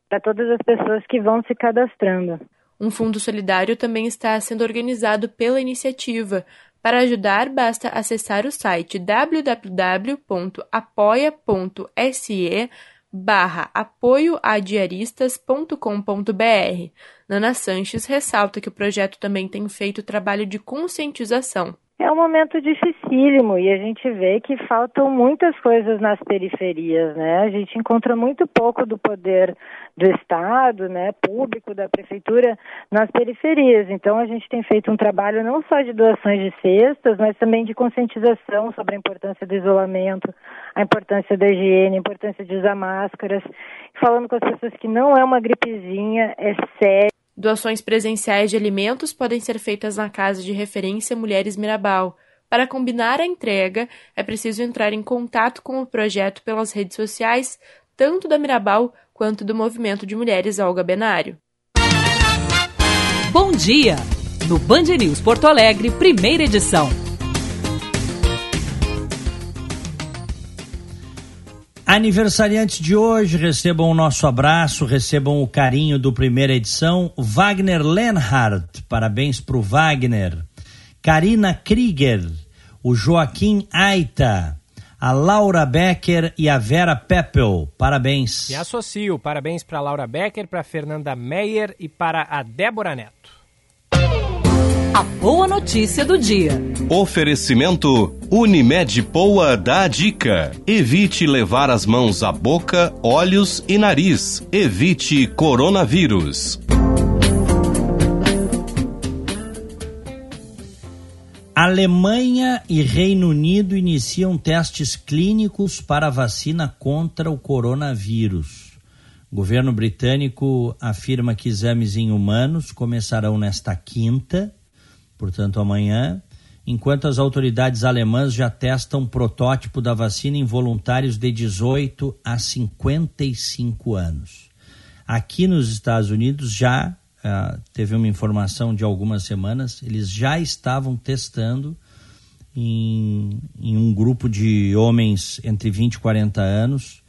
para todas as pessoas que vão se cadastrando. Um fundo solidário também está sendo organizado pela iniciativa. Para ajudar, basta acessar o site www.apoia.se barra apoioadiaristas.com.br. Nana Sanches ressalta que o projeto também tem feito trabalho de conscientização. É um momento dificílimo e a gente vê que faltam muitas coisas nas periferias, né? A gente encontra muito pouco do poder do Estado, né, público, da prefeitura nas periferias. Então a gente tem feito um trabalho não só de doações de cestas, mas também de conscientização sobre a importância do isolamento, a importância da higiene, a importância de usar máscaras, falando com as pessoas que não é uma gripezinha, é sério. Doações presenciais de alimentos podem ser feitas na Casa de Referência Mulheres Mirabal. Para combinar a entrega, é preciso entrar em contato com o projeto pelas redes sociais, tanto da Mirabal quanto do Movimento de Mulheres Olga Benário. Bom dia! No Band News Porto Alegre, primeira edição. Aniversariantes de hoje, recebam o nosso abraço, recebam o carinho do primeira edição. Wagner Lenhardt, parabéns para o Wagner. Karina Krieger, o Joaquim Aita, a Laura Becker e a Vera Peppel, parabéns. Me associo, parabéns para Laura Becker, para Fernanda Meyer e para a Débora Neto. A boa notícia do dia. Oferecimento Unimed Poa dá a dica. Evite levar as mãos à boca, olhos e nariz. Evite coronavírus. Alemanha e Reino Unido iniciam testes clínicos para a vacina contra o coronavírus. O governo britânico afirma que exames em humanos começarão nesta quinta, portanto amanhã, enquanto as autoridades alemãs já testam protótipo da vacina em voluntários de 18 a 55 anos. Aqui nos Estados Unidos já uh, teve uma informação de algumas semanas, eles já estavam testando em, em um grupo de homens entre 20 e 40 anos,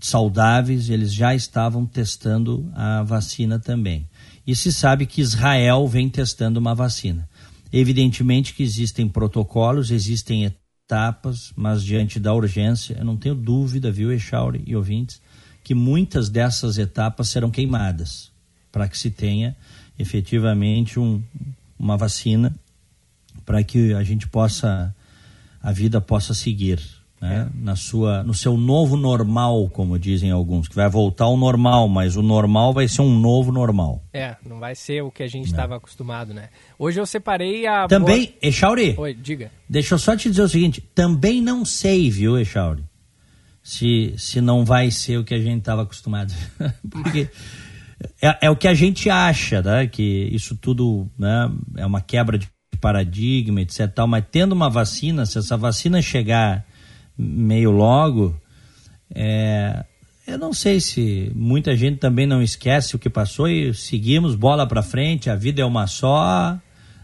saudáveis, eles já estavam testando a vacina também. E se sabe que Israel vem testando uma vacina. Evidentemente que existem protocolos, existem etapas, mas diante da urgência, eu não tenho dúvida, viu, Echauri e ouvintes, que muitas dessas etapas serão queimadas para que se tenha efetivamente um, uma vacina para que a gente possa a vida possa seguir né? É. na sua no seu novo normal como dizem alguns que vai voltar ao normal mas o normal vai ser um novo normal é não vai ser o que a gente estava acostumado né hoje eu separei a também boa... Echauri Oi, diga deixa eu só te dizer o seguinte também não sei viu Echauri se se não vai ser o que a gente estava acostumado porque é, é, o que a gente acha, né? Que isso tudo né, é uma quebra de paradigma, etc. Tal, mas tendo uma vacina, se essa vacina chegar meio logo, é, eu não sei se muita gente também não esquece o que passou e seguimos bola para frente, a vida é uma só.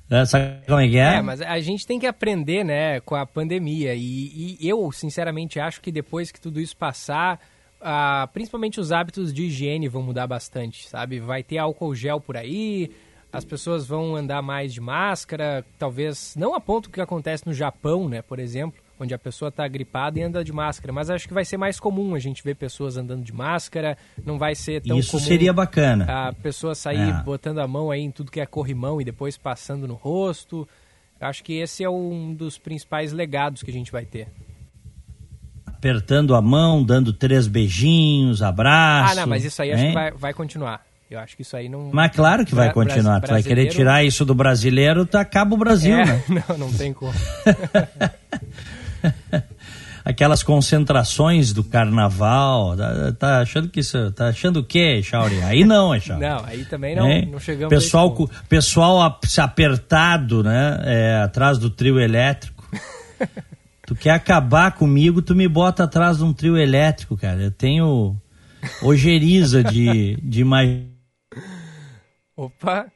Né? Sabe como é que é? É, mas a gente tem que aprender, né, com a pandemia. E, e eu, sinceramente, acho que depois que tudo isso passar, ah, principalmente os hábitos de higiene vão mudar bastante, sabe? Vai ter álcool gel por aí, as pessoas vão andar mais de máscara, talvez não a ponto que acontece no Japão, né, por exemplo, onde a pessoa está gripada e anda de máscara, mas acho que vai ser mais comum a gente ver pessoas andando de máscara, não vai ser tão Isso seria bacana. a pessoa sair é. botando a mão aí em tudo que é corrimão e depois passando no rosto. Acho que esse é um dos principais legados que a gente vai ter apertando a mão, dando três beijinhos, abraço. Ah, não, mas isso aí hein? acho que vai, vai continuar. Eu acho que isso aí não. Mas claro que vai continuar. Tu vai querer tirar isso do brasileiro, tu acaba o Brasil, é, né? Não, não tem como. Aquelas concentrações do carnaval, tá, tá, achando que isso, tá achando o quê, Chauri? Aí não, é Chauri. Não, aí também não, não chegamos pessoal, pessoal apertado, né, é, atrás do trio elétrico. Tu quer acabar comigo, tu me bota atrás de um trio elétrico, cara. Eu tenho ojeriza de, de mais. Opa!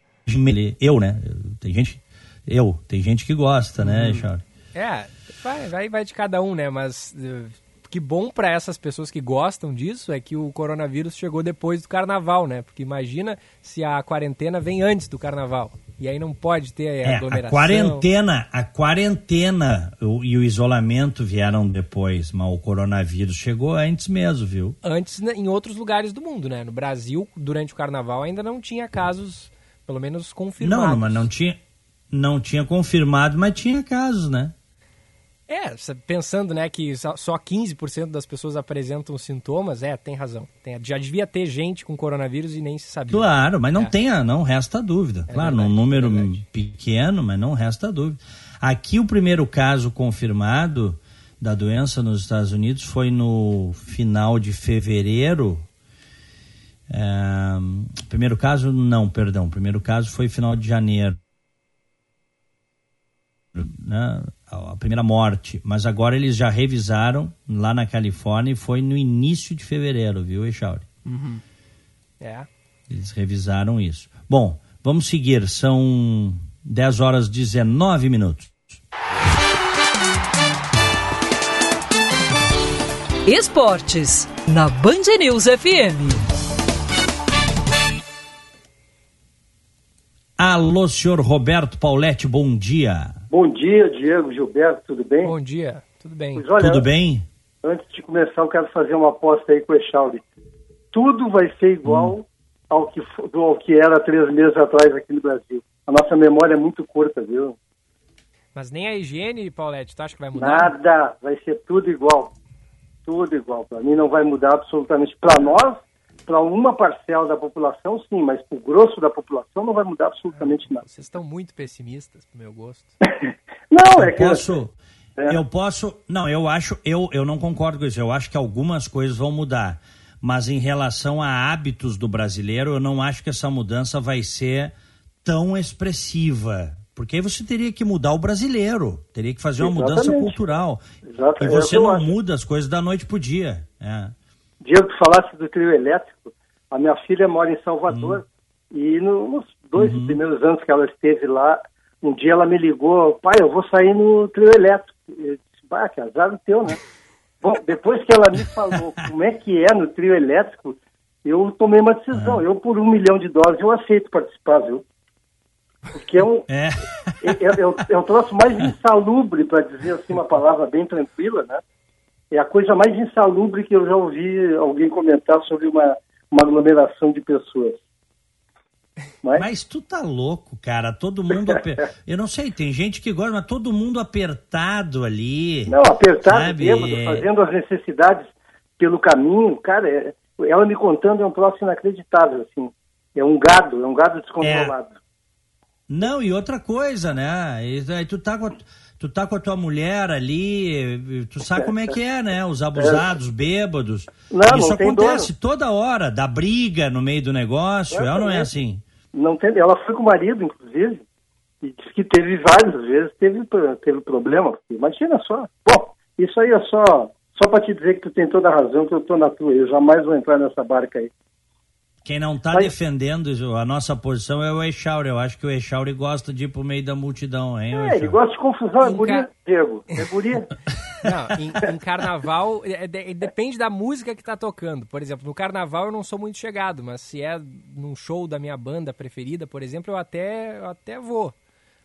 Eu, né? Tem gente. Eu, tem gente que gosta, né, hum. É, vai, vai, vai de cada um, né? Mas uh, que bom para essas pessoas que gostam disso é que o coronavírus chegou depois do carnaval, né? Porque imagina se a quarentena vem antes do carnaval. E aí não pode ter é, aglomeração. A quarentena, a quarentena e o isolamento vieram depois, mas o coronavírus chegou antes mesmo, viu? Antes né, em outros lugares do mundo, né? No Brasil, durante o carnaval, ainda não tinha casos, pelo menos confirmados. Não, mas não tinha, não tinha confirmado, mas tinha casos, né? É, pensando né, que só 15% das pessoas apresentam sintomas, é, tem razão. Tem, já devia ter gente com coronavírus e nem se sabia. Claro, mas não é. tenha, não resta dúvida. É claro, verdade, num número é pequeno, mas não resta dúvida. Aqui o primeiro caso confirmado da doença nos Estados Unidos foi no final de fevereiro. É, primeiro caso, não, perdão. Primeiro caso foi final de janeiro. Né? A primeira morte, mas agora eles já revisaram lá na Califórnia e foi no início de fevereiro, viu, Echauri? Uhum. É. Eles revisaram isso. Bom, vamos seguir, são 10 horas 19 minutos. Esportes, na Band News FM. Alô, senhor Roberto Pauletti, bom dia. Bom dia, Diego, Gilberto, tudo bem? Bom dia, tudo bem. Pois, olha, tudo bem? Antes de começar, eu quero fazer uma aposta aí com o Echauri. Tudo vai ser igual hum. ao, que, ao que era três meses atrás aqui no Brasil. a nossa memória é muito curta, viu? Mas nem a higiene, Paulette, tu acha que vai mudar? Nada, vai ser tudo igual. Tudo igual. Para mim não vai mudar absolutamente. Para nós, para uma parcela da população, sim, mas para o grosso da população não vai mudar absolutamente nada. Vocês estão muito pessimistas, pro meu gosto. não, é eu que... Posso, é. Eu posso... Não, eu acho... Eu, eu não concordo com isso. Eu acho que algumas coisas vão mudar. Mas em relação a hábitos do brasileiro, eu não acho que essa mudança vai ser tão expressiva. Porque aí você teria que mudar o brasileiro, teria que fazer uma Exatamente. mudança cultural. Exatamente. E você é não acho. muda as coisas da noite para o dia. É. Diego, tu falasse do trio elétrico. A minha filha mora em Salvador hum. e no, nos dois uhum. primeiros anos que ela esteve lá, um dia ela me ligou, pai, eu vou sair no trio elétrico. Eu disse, bah, que azar o teu, né? Bom, depois que ela me falou como é que é no trio elétrico, eu tomei uma decisão. Eu, por um milhão de dólares, eu aceito participar, viu? Porque é um, é. é, é, é, é um troço mais insalubre, para dizer assim uma palavra bem tranquila, né? É a coisa mais insalubre que eu já ouvi alguém comentar sobre uma, uma aglomeração de pessoas. Mas... mas tu tá louco, cara. Todo mundo. Aper... Eu não sei, tem gente que gosta, mas todo mundo apertado ali. Não, apertado, sabe? Bêbado, fazendo as necessidades pelo caminho. Cara, é... ela me contando é um troço inacreditável, assim. É um gado, é um gado descontrolado. É. Não, e outra coisa, né? Aí tu tá com a, tu tá com a tua mulher ali, tu sabe como é que é, né? Os abusados, bêbados. Não, Isso não acontece toda hora, da briga no meio do negócio, é ou não é assim? Não tem, ela foi com o marido, inclusive, e disse que teve várias vezes, teve, teve problema. Imagina só. Bom, isso aí é só, só para te dizer que tu tem toda a razão, que eu tô na tua, eu jamais vou entrar nessa barca aí. Quem não está Mas... defendendo a nossa posição é o Echauri. Eu acho que o Echauri gosta de ir pro meio da multidão, hein? É, ele gosta de confusão, é guria, Diego. É guria. Não, em, em carnaval, é, é, depende da música que está tocando. Por exemplo, no carnaval eu não sou muito chegado, mas se é num show da minha banda preferida, por exemplo, eu até, eu até vou.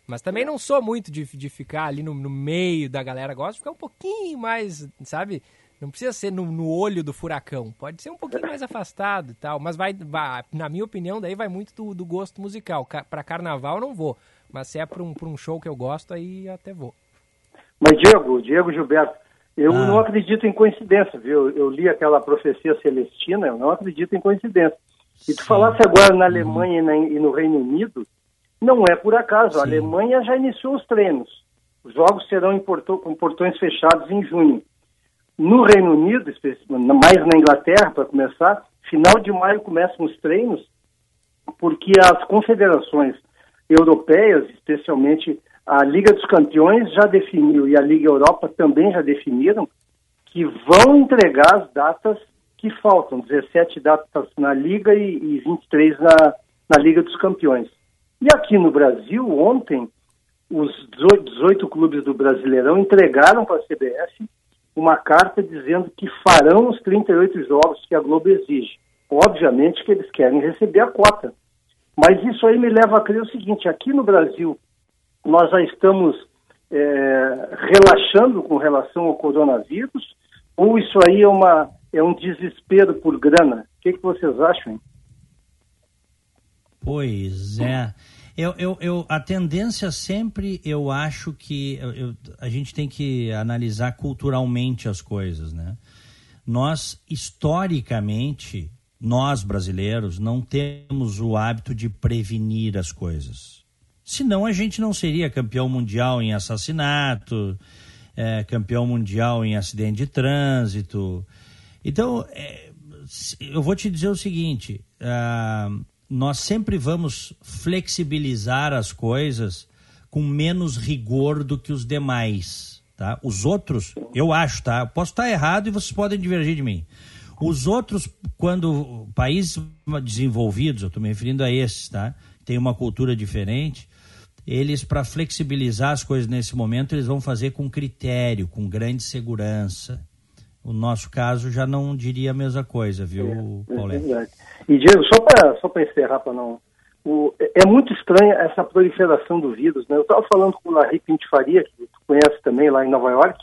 Mas também não sou muito de, de ficar ali no, no meio da galera. Gosto de ficar um pouquinho mais, sabe? Não precisa ser no, no, olho do furacão, pode ser um pouquinho mais afastado e tal, mas vai, vai na minha opinião, daí vai muito do, do gosto musical. Ca, para carnaval eu não vou, mas se é para um, um show que eu gosto, aí até vou. Mas Diego, Diego Gilberto, eu ah. não acredito em coincidência, viu? Eu li aquela profecia celestina, eu não acredito em coincidência. E tu Sim. falasse agora na. Alemanha uhum. e no Reino Unido, não é por acaso. Sim. A Alemanha já iniciou os treinos. Os jogos serão com portões fechados em junho. No Reino Unido, mais na Inglaterra, para começar, final de maio começam os treinos, porque as confederações europeias, especialmente a Liga dos Campeões, já definiu, e a Liga Europa também já definiram, que vão entregar as datas que faltam, 17 datas na Liga e, e 23 na, na Liga dos Campeões. E aqui no Brasil, ontem, os 18, 18 clubes do Brasileirão entregaram para a CBF uma carta dizendo que farão os 38 jogos que a Globo exige. Obviamente que eles querem receber a cota. Mas isso aí me leva a crer o seguinte: aqui no Brasil, nós já estamos é, relaxando com relação ao coronavírus, ou isso aí é, uma, é um desespero por grana? O que, que vocês acham? Pois é. Eu, eu, eu, a tendência sempre, eu acho que eu, a gente tem que analisar culturalmente as coisas, né? Nós, historicamente, nós brasileiros, não temos o hábito de prevenir as coisas. Senão a gente não seria campeão mundial em assassinato, é, campeão mundial em acidente de trânsito. Então, é, eu vou te dizer o seguinte: uh, nós sempre vamos flexibilizar as coisas com menos rigor do que os demais, tá? Os outros, eu acho, tá? Eu posso estar errado e vocês podem divergir de mim. Os outros, quando países desenvolvidos, eu estou me referindo a esses, tá? Tem uma cultura diferente. Eles, para flexibilizar as coisas nesse momento, eles vão fazer com critério, com grande segurança. O nosso caso já não diria a mesma coisa, viu, é, Paulette? É e Diego, só para só encerrar, para não. O, é muito estranha essa proliferação do vírus, né? Eu estava falando com o Larry Pintifaria, que tu conhece também lá em Nova York,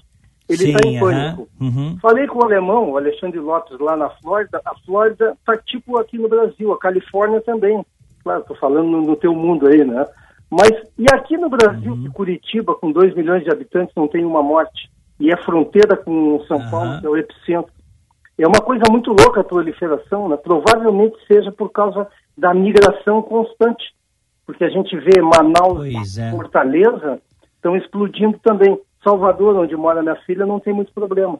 ele está em pânico. Uh -huh, uh -huh. Falei com o alemão, o Alexandre Lopes, lá na Flórida. A Flórida está tipo aqui no Brasil, a Califórnia também. Claro, estou falando no, no, teu mundo aí, né? Mas, e aqui no Brasil, uhum. Curitiba, com 2 milhões de habitantes, não tem uma morte, e é fronteira com São uhum. Paulo, que é o epicentro. É uma coisa muito louca a proliferação, né? Provavelmente seja por causa da migração constante, porque a gente vê Manaus, é. Fortaleza, estão explodindo também. Salvador, onde mora minha filha, não tem muito problema.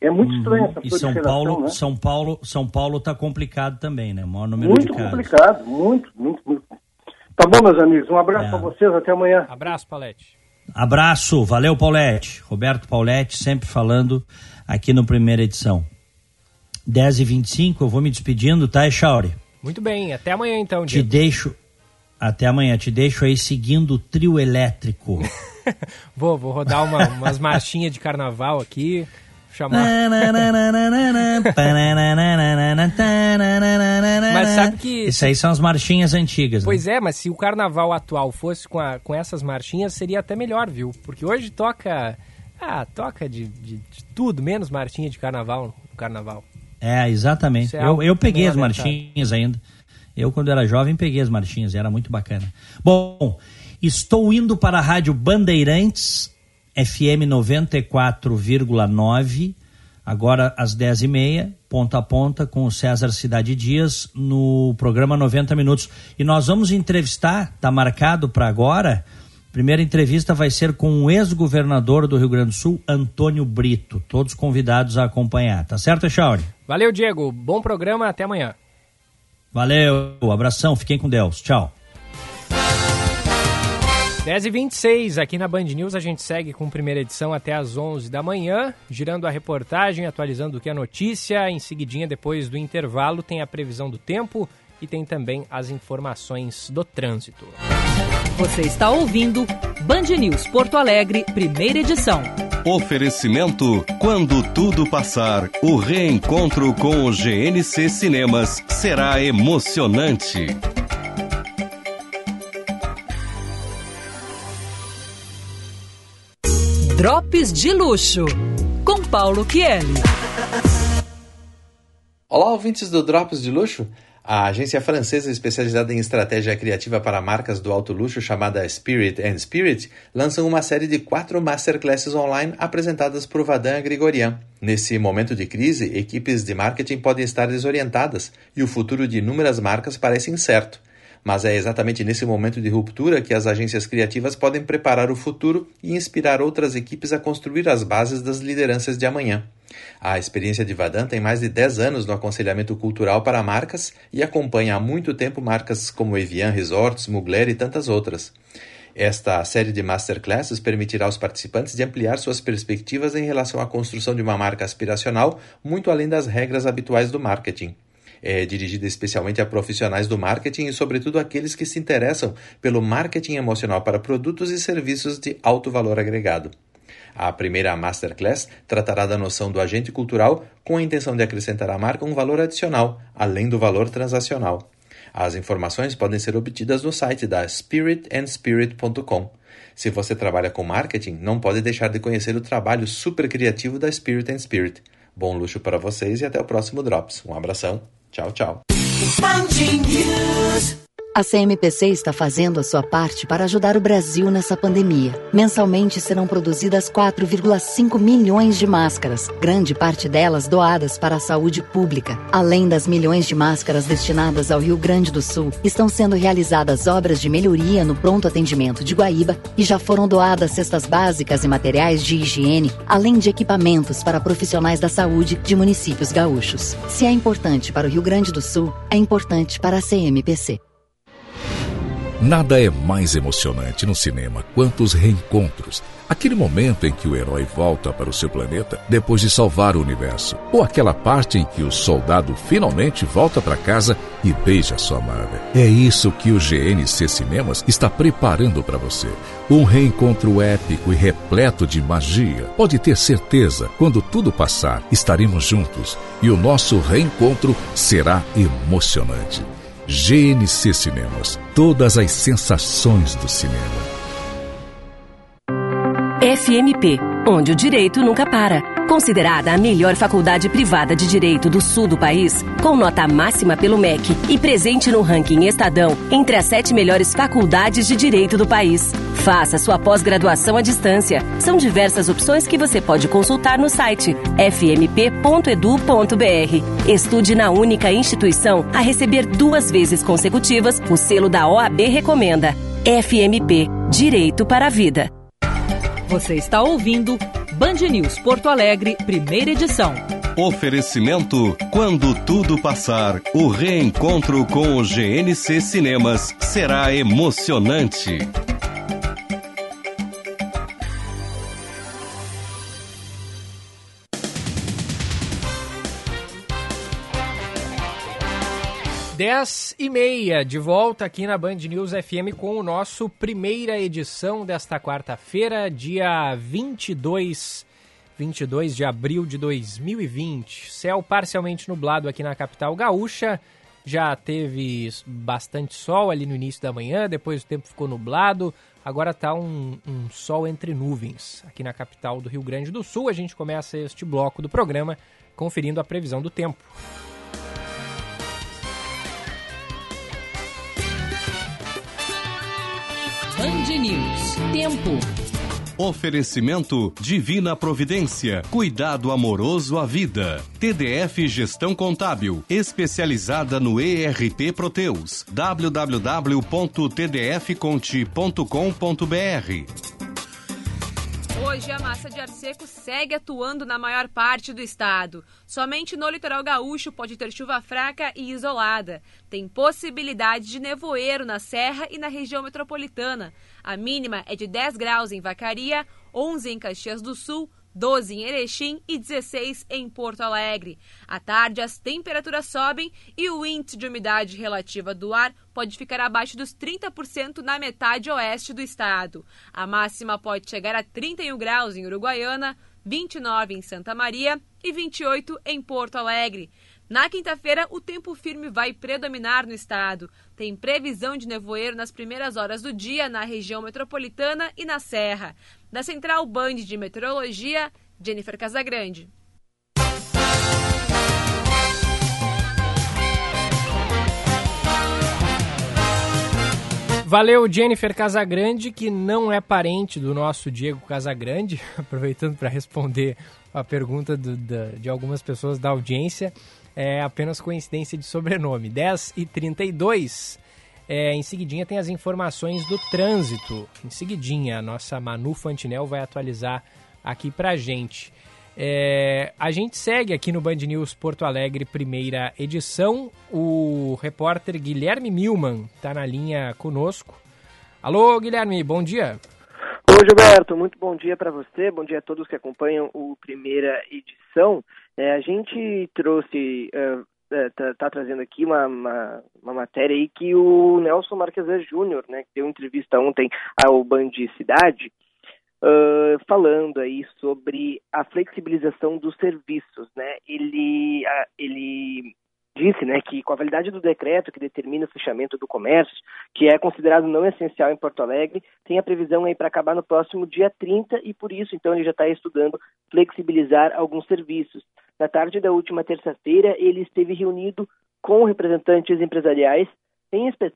É muito uhum. estranho essa E São Paulo, né? São Paulo, São Paulo está complicado também, né? O maior número muito de casos. Muito complicado, muito, muito, muito. Tá bom, meus amigos. Um abraço é. para vocês. Até amanhã. Abraço, Paulette. Abraço, valeu, Paulette. Roberto Paulette, sempre falando aqui no primeira edição. 10h25, eu vou me despedindo, tá, Echauri? Muito bem, até amanhã então, Diego. Te deixo. Até amanhã, te deixo aí seguindo o trio elétrico. vou, vou rodar uma, umas marchinhas de carnaval aqui chamar. mas sabe que. Isso aí são as marchinhas antigas. Pois né? é, mas se o carnaval atual fosse com, a, com essas marchinhas, seria até melhor, viu? Porque hoje toca. Ah, toca de, de, de tudo, menos marchinha de carnaval no carnaval. É, exatamente. É eu, eu peguei as marchinhas ainda. Eu, quando era jovem, peguei as marchinhas, era muito bacana. Bom, estou indo para a Rádio Bandeirantes FM 94,9, agora às 10h30, ponta a ponta, com o César Cidade Dias, no programa 90 Minutos. E nós vamos entrevistar, está marcado para agora, primeira entrevista vai ser com o ex-governador do Rio Grande do Sul, Antônio Brito. Todos convidados a acompanhar. Tá certo, Echauri? Valeu, Diego. Bom programa, até amanhã. Valeu, abração, fiquem com Deus. Tchau. 10h26, aqui na Band News a gente segue com primeira edição até às 11 da manhã, girando a reportagem, atualizando o que é notícia. Em seguidinha, depois do intervalo, tem a previsão do tempo e tem também as informações do trânsito. Você está ouvindo Band News Porto Alegre, primeira edição. Oferecimento: quando tudo passar, o reencontro com o GNC Cinemas será emocionante. Drops de Luxo, com Paulo Kieli. Olá, ouvintes do Drops de Luxo. A agência francesa especializada em estratégia criativa para marcas do alto luxo, chamada Spirit and Spirit, lança uma série de quatro masterclasses online apresentadas por Vadan Grigorian. Nesse momento de crise, equipes de marketing podem estar desorientadas e o futuro de inúmeras marcas parece incerto. Mas é exatamente nesse momento de ruptura que as agências criativas podem preparar o futuro e inspirar outras equipes a construir as bases das lideranças de amanhã. A experiência de Vadan tem mais de 10 anos no aconselhamento cultural para marcas e acompanha há muito tempo marcas como Evian Resorts, Mugler e tantas outras. Esta série de masterclasses permitirá aos participantes de ampliar suas perspectivas em relação à construção de uma marca aspiracional, muito além das regras habituais do marketing é dirigida especialmente a profissionais do marketing e, sobretudo, aqueles que se interessam pelo marketing emocional para produtos e serviços de alto valor agregado. A primeira Masterclass tratará da noção do agente cultural com a intenção de acrescentar à marca um valor adicional, além do valor transacional. As informações podem ser obtidas no site da spiritandspirit.com. Se você trabalha com marketing, não pode deixar de conhecer o trabalho super criativo da Spirit and Spirit. Bom luxo para vocês e até o próximo Drops. Um abração. Tchau, tchau. A CMPC está fazendo a sua parte para ajudar o Brasil nessa pandemia. Mensalmente serão produzidas 4,5 milhões de máscaras, grande parte delas doadas para a saúde pública. Além das milhões de máscaras destinadas ao Rio Grande do Sul, estão sendo realizadas obras de melhoria no pronto atendimento de Guaíba e já foram doadas cestas básicas e materiais de higiene, além de equipamentos para profissionais da saúde de municípios gaúchos. Se é importante para o Rio Grande do Sul, é importante para a CMPC. Nada é mais emocionante no cinema quanto os reencontros. Aquele momento em que o herói volta para o seu planeta depois de salvar o universo. Ou aquela parte em que o soldado finalmente volta para casa e beija sua amada. É isso que o GNC Cinemas está preparando para você. Um reencontro épico e repleto de magia. Pode ter certeza, quando tudo passar, estaremos juntos e o nosso reencontro será emocionante. GNC Cinemas. Todas as sensações do cinema. FMP, onde o direito nunca para Considerada a melhor faculdade privada de direito do sul do país, com nota máxima pelo MEC e presente no ranking Estadão entre as sete melhores faculdades de direito do país. Faça sua pós-graduação à distância. São diversas opções que você pode consultar no site fmp.edu.br. Estude na única instituição a receber duas vezes consecutivas o selo da OAB Recomenda. FMP Direito para a Vida. Você está ouvindo Band News Porto Alegre, primeira edição. Oferecimento: quando tudo passar, o reencontro com o GNC Cinemas será emocionante. 10 e meia, de volta aqui na Band News FM com o nosso primeira edição desta quarta-feira, dia 22, 22 de abril de 2020. Céu parcialmente nublado aqui na capital gaúcha. Já teve bastante sol ali no início da manhã, depois o tempo ficou nublado. Agora está um, um sol entre nuvens aqui na capital do Rio Grande do Sul. A gente começa este bloco do programa conferindo a previsão do tempo. Band News. Tempo. Oferecimento Divina Providência. Cuidado amoroso à vida. TDF Gestão Contábil. Especializada no ERP Proteus. www.tdfconte.com.br Hoje, a massa de ar seco segue atuando na maior parte do estado. Somente no litoral gaúcho pode ter chuva fraca e isolada. Tem possibilidade de nevoeiro na Serra e na região metropolitana. A mínima é de 10 graus em Vacaria, 11 em Caxias do Sul, 12 em Erechim e 16 em Porto Alegre. À tarde, as temperaturas sobem e o índice de umidade relativa do ar pode ficar abaixo dos 30% na metade oeste do estado. A máxima pode chegar a 31 graus em Uruguaiana, 29 em Santa Maria e 28 em Porto Alegre. Na quinta-feira, o tempo firme vai predominar no estado. Tem previsão de nevoeiro nas primeiras horas do dia na região metropolitana e na Serra. Da Central Band de Meteorologia, Jennifer Casagrande. Valeu, Jennifer Casagrande, que não é parente do nosso Diego Casagrande, aproveitando para responder a pergunta do, da, de algumas pessoas da audiência é apenas coincidência de sobrenome. 10 e 32. É, em seguidinha tem as informações do trânsito. Em seguidinha, a nossa Manu Fantinel vai atualizar aqui pra gente. É, a gente segue aqui no Band News Porto Alegre, primeira edição. O repórter Guilherme Milman está na linha conosco. Alô, Guilherme, bom dia. Oi, Gilberto, muito bom dia para você, bom dia a todos que acompanham o primeira edição. É, a gente trouxe, está uh, tá trazendo aqui uma, uma, uma, matéria aí que o Nelson Marques Júnior, né, que deu entrevista ontem ao Band Cidade, uh, falando aí sobre a flexibilização dos serviços, né? Ele, ele disse né, que com a validade do decreto que determina o fechamento do comércio, que é considerado não essencial em Porto Alegre, tem a previsão aí para acabar no próximo dia 30 e por isso então ele já está estudando flexibilizar alguns serviços. Na tarde da última terça-feira, ele esteve reunido com representantes empresariais, em, espe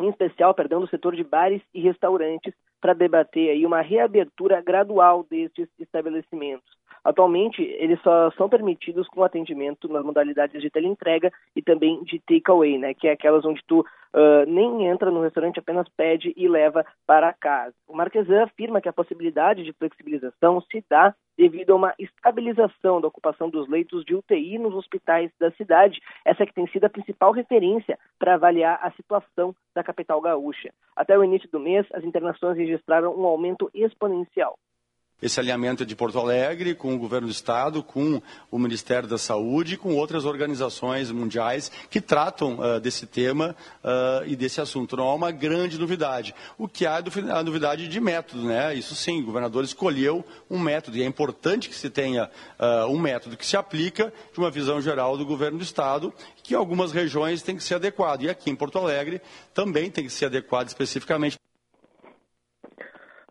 em especial, perdão, do setor de bares e restaurantes, para debater aí uma reabertura gradual destes estabelecimentos. Atualmente, eles só são permitidos com atendimento nas modalidades de teleentrega e também de takeaway, né? Que é aquelas onde tu uh, nem entra no restaurante, apenas pede e leva para casa. O Marquesan afirma que a possibilidade de flexibilização se dá devido a uma estabilização da ocupação dos leitos de UTI nos hospitais da cidade, essa que tem sido a principal referência para avaliar a situação da capital gaúcha. Até o início do mês, as internações registraram um aumento exponencial esse alinhamento de Porto Alegre com o governo do estado, com o Ministério da Saúde e com outras organizações mundiais que tratam uh, desse tema uh, e desse assunto. Não há uma grande novidade. O que há é a novidade de método, né? Isso sim, o governador escolheu um método e é importante que se tenha uh, um método que se aplica de uma visão geral do governo do estado que algumas regiões têm que ser adequado. E aqui em Porto Alegre também tem que ser adequado especificamente.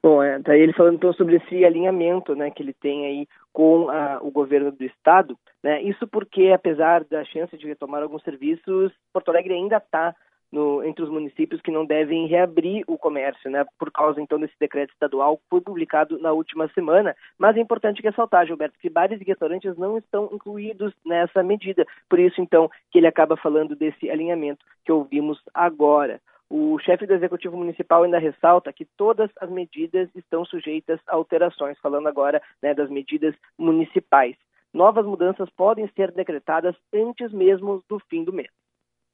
Bom, é, daí ele falando então sobre esse alinhamento, né, que ele tem aí com a, o governo do estado. Né? Isso porque, apesar da chance de retomar alguns serviços, Porto Alegre ainda está entre os municípios que não devem reabrir o comércio, né? Por causa então desse decreto estadual que foi publicado na última semana. Mas é importante ressaltar, Gilberto, que bares e restaurantes não estão incluídos nessa medida. Por isso, então, que ele acaba falando desse alinhamento que ouvimos agora. O chefe do Executivo Municipal ainda ressalta que todas as medidas estão sujeitas a alterações, falando agora né, das medidas municipais. Novas mudanças podem ser decretadas antes mesmo do fim do mês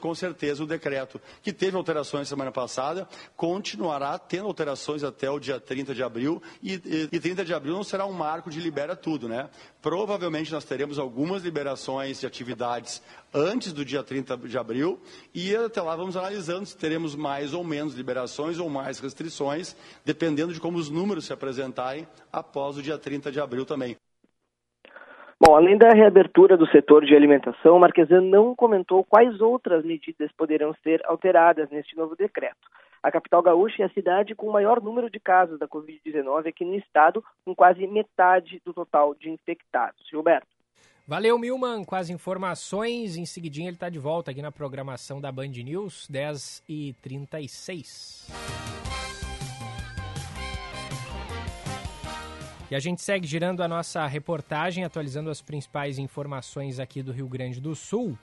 com certeza o decreto, que teve alterações semana passada, continuará tendo alterações até o dia 30 de abril, e, e, e 30 de abril não será um marco de libera tudo, né? Provavelmente nós teremos algumas liberações de atividades antes do dia 30 de abril, e até lá vamos analisando se teremos mais ou menos liberações ou mais restrições, dependendo de como os números se apresentarem após o dia 30 de abril também. Bom, além da reabertura do setor de alimentação, Marquesan não comentou quais outras medidas poderão ser alteradas neste novo decreto. A capital gaúcha é a cidade com o maior número de casos da Covid-19 aqui no estado, com quase metade do total de infectados. Gilberto. Valeu, Milman, com as informações. Em seguidinho ele está de volta aqui na programação da Band News, 10h36. E a gente segue girando a nossa reportagem, atualizando as principais informações aqui do Rio Grande do Sul.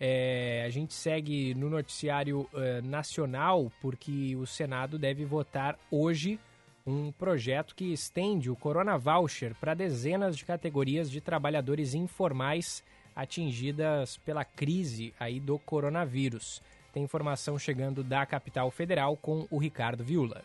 É, a gente segue no noticiário uh, nacional porque o Senado deve votar hoje um projeto que estende o Corona Voucher para dezenas de categorias de trabalhadores informais atingidas pela crise aí do coronavírus. Tem informação chegando da capital federal com o Ricardo Viula.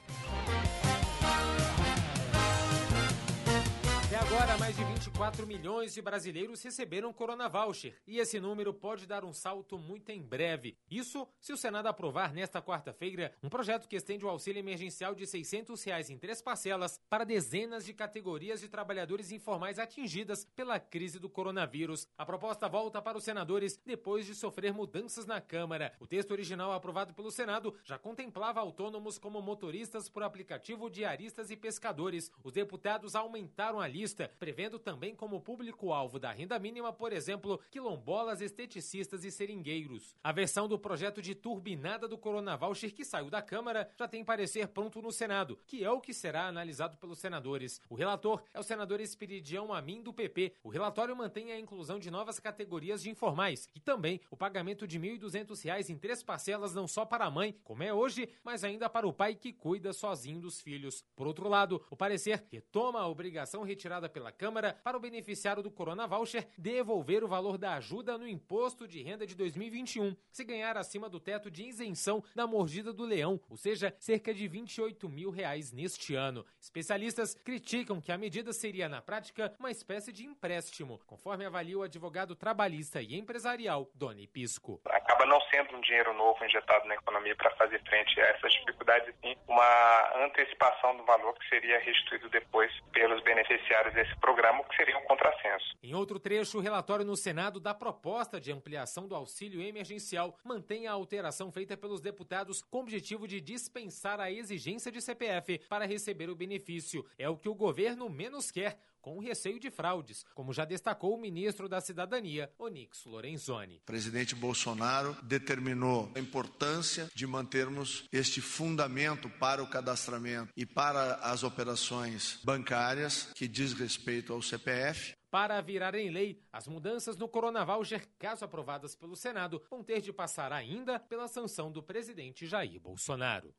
Mais de 24 milhões de brasileiros receberam Corona Voucher e esse número pode dar um salto muito em breve. Isso se o Senado aprovar nesta quarta-feira um projeto que estende o auxílio emergencial de 600 reais em três parcelas para dezenas de categorias de trabalhadores informais atingidas pela crise do coronavírus. A proposta volta para os senadores depois de sofrer mudanças na Câmara. O texto original aprovado pelo Senado já contemplava autônomos como motoristas por aplicativo, diaristas e pescadores. Os deputados aumentaram a lista prevendo também como público-alvo da renda mínima, por exemplo, quilombolas, esteticistas e seringueiros. A versão do projeto de turbinada do Corona Voucher que saiu da Câmara já tem parecer pronto no Senado, que é o que será analisado pelos senadores. O relator é o senador Espiridião Amin, do PP. O relatório mantém a inclusão de novas categorias de informais e também o pagamento de R$ 1.200 em três parcelas, não só para a mãe, como é hoje, mas ainda para o pai que cuida sozinho dos filhos. Por outro lado, o parecer retoma a obrigação retirada pela Câmara para o beneficiário do Corona Voucher devolver o valor da ajuda no imposto de renda de 2021, se ganhar acima do teto de isenção da mordida do leão, ou seja, cerca de 28 mil reais neste ano. Especialistas criticam que a medida seria, na prática, uma espécie de empréstimo, conforme avalia o advogado trabalhista e empresarial Doni Pisco. Acaba não sendo um dinheiro novo injetado na economia para fazer frente a essas dificuldades, sim uma antecipação do valor que seria restituído depois pelos beneficiários desse programa, que seria um contrassenso. Em outro trecho, o relatório no Senado da proposta de ampliação do auxílio emergencial mantém a alteração feita pelos deputados com o objetivo de dispensar a exigência de CPF para receber o benefício. É o que o governo menos quer com receio de fraudes, como já destacou o ministro da Cidadania, Onix Lorenzoni. O presidente Bolsonaro determinou a importância de mantermos este fundamento para o cadastramento e para as operações bancárias que diz respeito ao CPF, para virar em lei, as mudanças no Corona Voucher, caso aprovadas pelo Senado, vão ter de passar ainda pela sanção do presidente Jair Bolsonaro.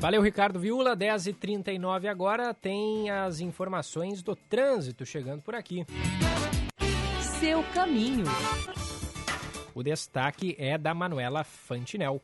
Valeu, Ricardo Viula. 10h39 agora tem as informações do trânsito chegando por aqui. Seu caminho. O destaque é da Manuela Fantinel.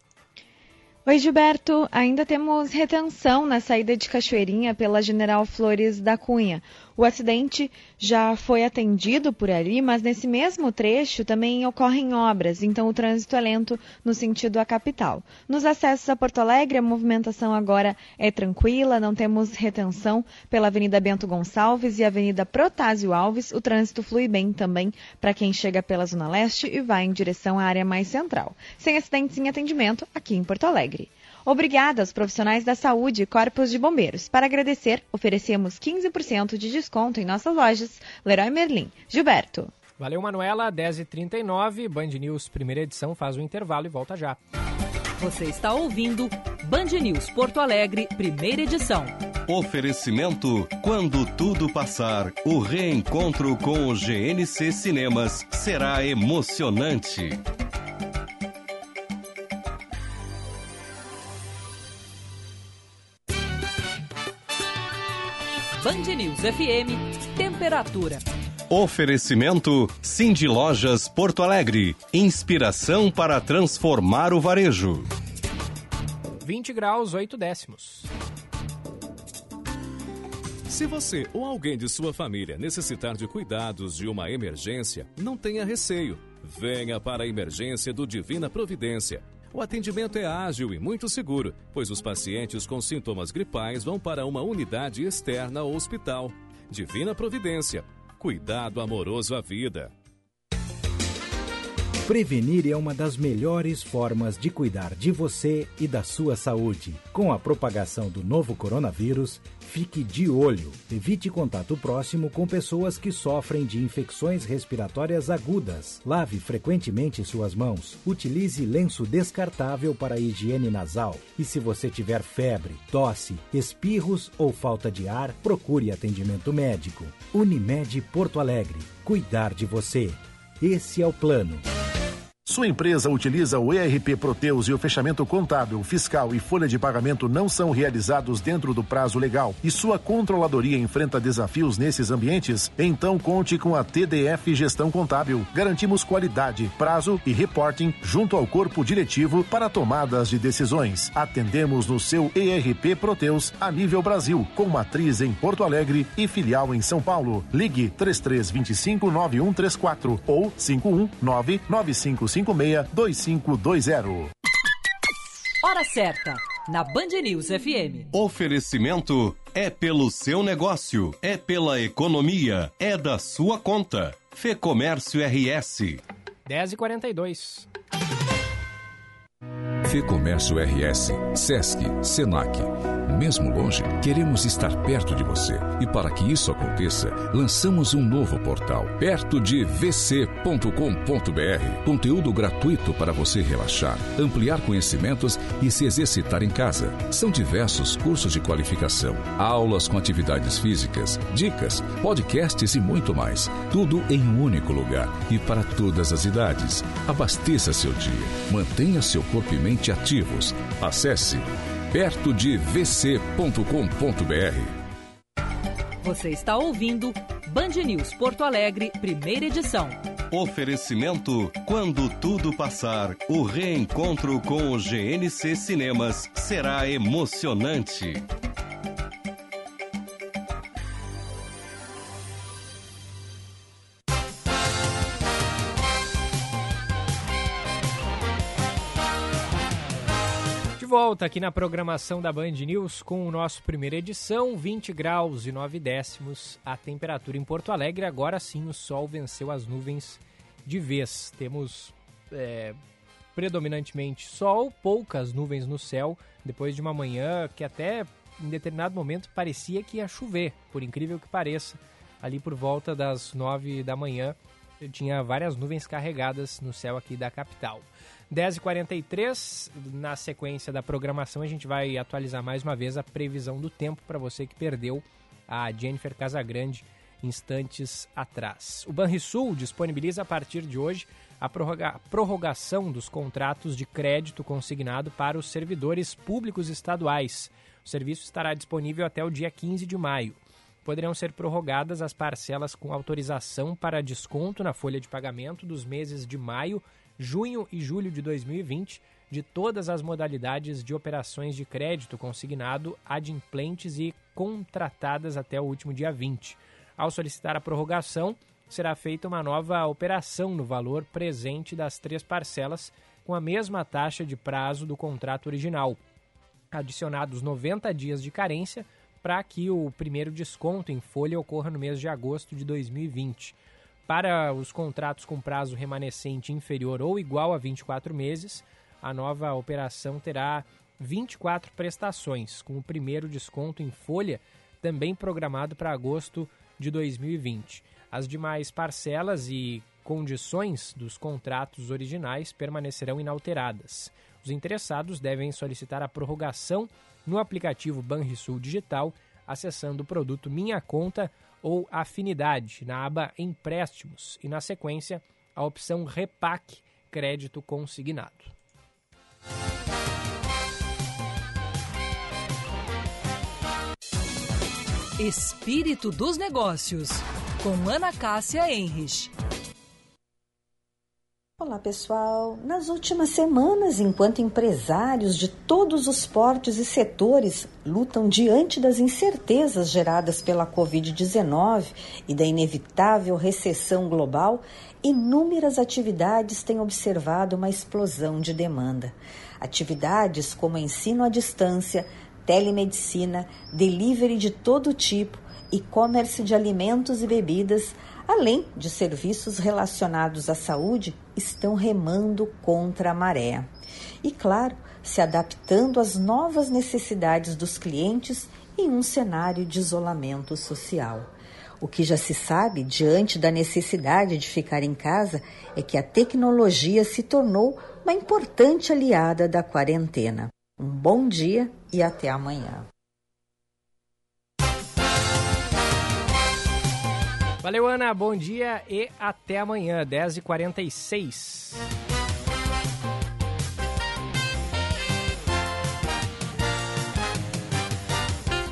Oi, Gilberto. Ainda temos retenção na saída de Cachoeirinha pela General Flores da Cunha. O acidente já foi atendido por ali, mas nesse mesmo trecho também ocorrem obras, então o trânsito é lento no sentido à capital. Nos acessos a Porto Alegre, a movimentação agora é tranquila, não temos retenção pela Avenida Bento Gonçalves e Avenida Protásio Alves. O trânsito flui bem também para quem chega pela Zona Leste e vai em direção à área mais central. Sem acidentes em atendimento aqui em Porto Alegre. Obrigada aos profissionais da saúde e corpos de bombeiros. Para agradecer, oferecemos 15% de desconto em nossas lojas Leroy Merlin. Gilberto. Valeu, Manuela. 10h39, Band News, primeira edição, faz o um intervalo e volta já. Você está ouvindo Band News Porto Alegre, primeira edição. Oferecimento: quando tudo passar, o reencontro com o GNC Cinemas será emocionante. Band News FM, temperatura. Oferecimento Cindy Lojas Porto Alegre. Inspiração para transformar o varejo. 20 graus, 8 décimos. Se você ou alguém de sua família necessitar de cuidados de uma emergência, não tenha receio. Venha para a emergência do Divina Providência. O atendimento é ágil e muito seguro, pois os pacientes com sintomas gripais vão para uma unidade externa ao hospital. Divina Providência. Cuidado amoroso à vida. Prevenir é uma das melhores formas de cuidar de você e da sua saúde. Com a propagação do novo coronavírus, fique de olho. Evite contato próximo com pessoas que sofrem de infecções respiratórias agudas. Lave frequentemente suas mãos. Utilize lenço descartável para higiene nasal. E se você tiver febre, tosse, espirros ou falta de ar, procure atendimento médico. Unimed Porto Alegre. Cuidar de você. Esse é o plano. Sua empresa utiliza o ERP Proteus e o fechamento contábil, fiscal e folha de pagamento não são realizados dentro do prazo legal e sua controladoria enfrenta desafios nesses ambientes? Então conte com a TDF Gestão Contábil. Garantimos qualidade, prazo e reporting junto ao corpo diretivo para tomadas de decisões. Atendemos no seu ERP Proteus a nível Brasil, com matriz em Porto Alegre e filial em São Paulo. Ligue 3325 9134 ou 519 955 562520. Hora certa, na Band News FM. Oferecimento é pelo seu negócio, é pela economia, é da sua conta. Fê Comércio RS. 10h42. Fê Comércio RS, Sesc, Senac. Mesmo longe, queremos estar perto de você. E para que isso aconteça, lançamos um novo portal, perto de vc.com.br. Conteúdo gratuito para você relaxar, ampliar conhecimentos e se exercitar em casa. São diversos cursos de qualificação, aulas com atividades físicas, dicas, podcasts e muito mais. Tudo em um único lugar e para todas as idades. Abasteça seu dia, mantenha seu corpo e mente ativos. Acesse perto de vc.com.br. Você está ouvindo Band News Porto Alegre, primeira edição. Oferecimento: quando tudo passar, o reencontro com o GNC Cinemas será emocionante. Volta aqui na programação da Band News com o nosso primeira edição, 20 graus e 9 décimos a temperatura em Porto Alegre. Agora sim o sol venceu as nuvens de vez. Temos é, predominantemente sol, poucas nuvens no céu, depois de uma manhã que até em determinado momento parecia que ia chover, por incrível que pareça. Ali por volta das 9 da manhã tinha várias nuvens carregadas no céu aqui da capital. 10h43, na sequência da programação, a gente vai atualizar mais uma vez a previsão do tempo para você que perdeu a Jennifer Casagrande instantes atrás. O Banrisul disponibiliza a partir de hoje a prorroga prorrogação dos contratos de crédito consignado para os servidores públicos estaduais. O serviço estará disponível até o dia 15 de maio. Poderão ser prorrogadas as parcelas com autorização para desconto na folha de pagamento dos meses de maio junho e julho de 2020 de todas as modalidades de operações de crédito consignado adimplentes e contratadas até o último dia 20. Ao solicitar a prorrogação, será feita uma nova operação no valor presente das três parcelas com a mesma taxa de prazo do contrato original, adicionados 90 dias de carência para que o primeiro desconto em folha ocorra no mês de agosto de 2020. Para os contratos com prazo remanescente inferior ou igual a 24 meses, a nova operação terá 24 prestações, com o primeiro desconto em folha também programado para agosto de 2020. As demais parcelas e condições dos contratos originais permanecerão inalteradas. Os interessados devem solicitar a prorrogação no aplicativo Banrisul Digital, acessando o produto Minha Conta ou Afinidade na aba Empréstimos e, na sequência, a opção Repac Crédito Consignado. Espírito dos Negócios, com Ana Cássia Enrich. Olá pessoal! Nas últimas semanas, enquanto empresários de todos os portes e setores lutam diante das incertezas geradas pela Covid-19 e da inevitável recessão global, inúmeras atividades têm observado uma explosão de demanda. Atividades como ensino à distância, telemedicina, delivery de todo tipo, e-commerce de alimentos e bebidas, além de serviços relacionados à saúde, estão remando contra a maré. E, claro, se adaptando às novas necessidades dos clientes em um cenário de isolamento social. O que já se sabe diante da necessidade de ficar em casa é que a tecnologia se tornou uma importante aliada da quarentena. Um bom dia e até amanhã. Valeu, Ana. Bom dia e até amanhã, 10h46.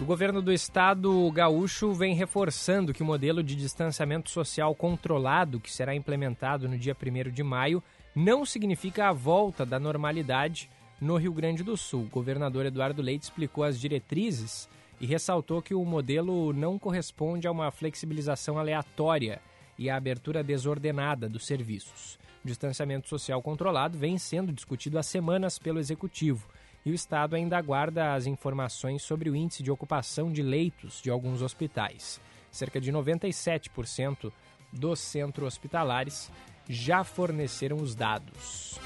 O governo do estado gaúcho vem reforçando que o modelo de distanciamento social controlado, que será implementado no dia 1 de maio, não significa a volta da normalidade no Rio Grande do Sul. O governador Eduardo Leite explicou as diretrizes e ressaltou que o modelo não corresponde a uma flexibilização aleatória e à abertura desordenada dos serviços. O distanciamento social controlado vem sendo discutido há semanas pelo executivo e o Estado ainda aguarda as informações sobre o índice de ocupação de leitos de alguns hospitais. Cerca de 97% dos centros hospitalares já forneceram os dados.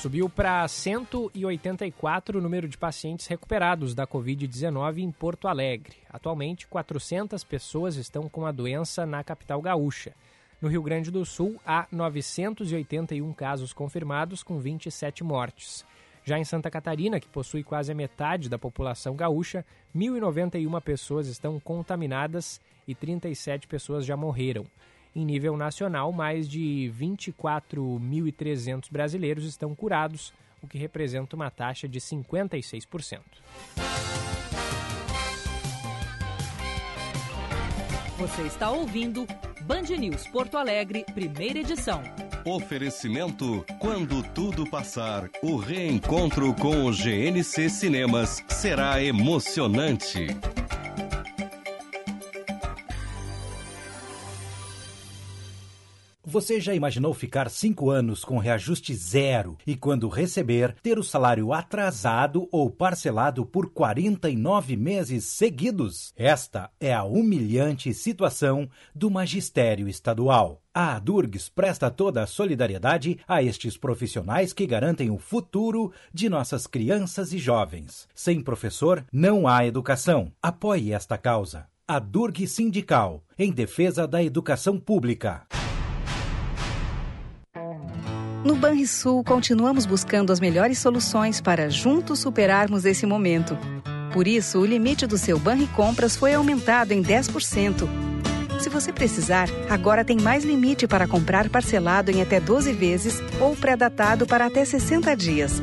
Subiu para 184 o número de pacientes recuperados da Covid-19 em Porto Alegre. Atualmente, 400 pessoas estão com a doença na capital gaúcha. No Rio Grande do Sul, há 981 casos confirmados, com 27 mortes. Já em Santa Catarina, que possui quase a metade da população gaúcha, 1.091 pessoas estão contaminadas e 37 pessoas já morreram. Em nível nacional, mais de 24.300 brasileiros estão curados, o que representa uma taxa de 56%. Você está ouvindo Band News Porto Alegre, primeira edição. Oferecimento: quando tudo passar, o reencontro com o GNC Cinemas será emocionante. Você já imaginou ficar cinco anos com reajuste zero e, quando receber, ter o salário atrasado ou parcelado por 49 meses seguidos? Esta é a humilhante situação do magistério estadual. A Durgs presta toda a solidariedade a estes profissionais que garantem o futuro de nossas crianças e jovens. Sem professor, não há educação. Apoie esta causa. A Durg Sindical, em defesa da educação pública. No Banrisul, continuamos buscando as melhores soluções para juntos superarmos esse momento. Por isso, o limite do seu Banri Compras foi aumentado em 10%. Se você precisar, agora tem mais limite para comprar parcelado em até 12 vezes ou pré-datado para até 60 dias.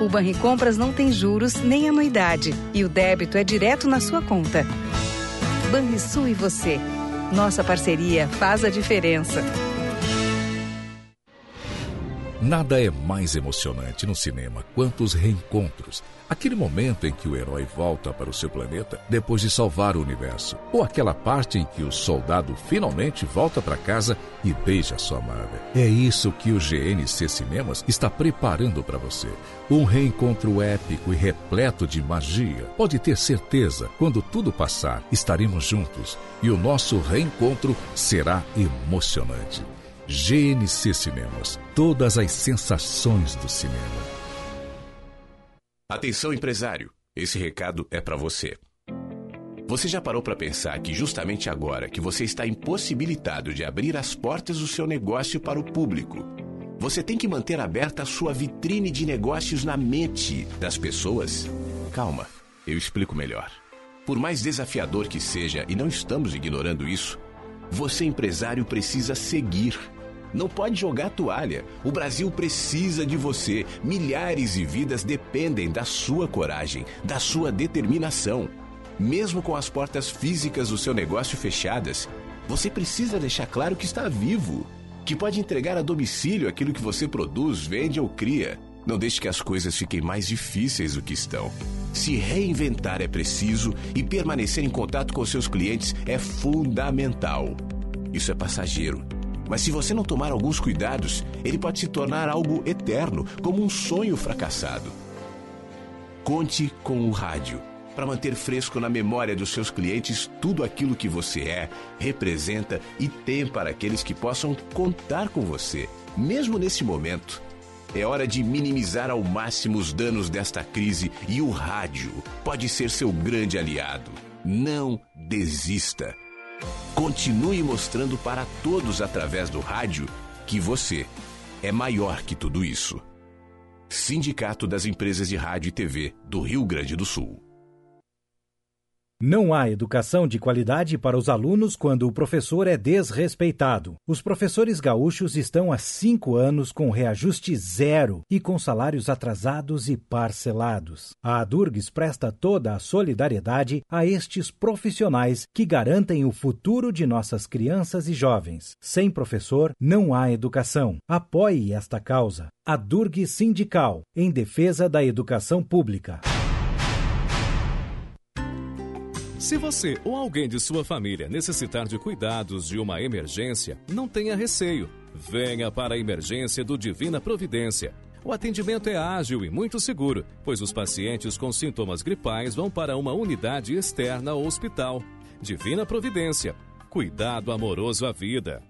O Banri Compras não tem juros nem anuidade e o débito é direto na sua conta. Banrisul e você. Nossa parceria faz a diferença. Nada é mais emocionante no cinema quanto os reencontros. Aquele momento em que o herói volta para o seu planeta depois de salvar o universo. Ou aquela parte em que o soldado finalmente volta para casa e beija sua amada. É isso que o GNC Cinemas está preparando para você. Um reencontro épico e repleto de magia. Pode ter certeza, quando tudo passar, estaremos juntos e o nosso reencontro será emocionante. GNC Cinemas. Todas as sensações do cinema. Atenção, empresário. Esse recado é para você. Você já parou para pensar que justamente agora que você está impossibilitado de abrir as portas do seu negócio para o público, você tem que manter aberta a sua vitrine de negócios na mente das pessoas? Calma, eu explico melhor. Por mais desafiador que seja, e não estamos ignorando isso, você empresário precisa seguir. Não pode jogar toalha. O Brasil precisa de você. Milhares de vidas dependem da sua coragem, da sua determinação. Mesmo com as portas físicas do seu negócio fechadas, você precisa deixar claro que está vivo, que pode entregar a domicílio aquilo que você produz, vende ou cria. Não deixe que as coisas fiquem mais difíceis do que estão. Se reinventar é preciso e permanecer em contato com seus clientes é fundamental. Isso é passageiro. Mas se você não tomar alguns cuidados, ele pode se tornar algo eterno, como um sonho fracassado. Conte com o rádio para manter fresco na memória dos seus clientes tudo aquilo que você é, representa e tem para aqueles que possam contar com você, mesmo nesse momento. É hora de minimizar ao máximo os danos desta crise e o rádio pode ser seu grande aliado. Não desista. Continue mostrando para todos através do rádio que você é maior que tudo isso. Sindicato das Empresas de Rádio e TV do Rio Grande do Sul. Não há educação de qualidade para os alunos quando o professor é desrespeitado. Os professores gaúchos estão há cinco anos com reajuste zero e com salários atrasados e parcelados. A Adurgs presta toda a solidariedade a estes profissionais que garantem o futuro de nossas crianças e jovens. Sem professor, não há educação. Apoie esta causa. Adurgs Sindical, em defesa da educação pública. Se você ou alguém de sua família necessitar de cuidados de uma emergência, não tenha receio. Venha para a emergência do Divina Providência. O atendimento é ágil e muito seguro, pois os pacientes com sintomas gripais vão para uma unidade externa ao hospital. Divina Providência. Cuidado amoroso à vida.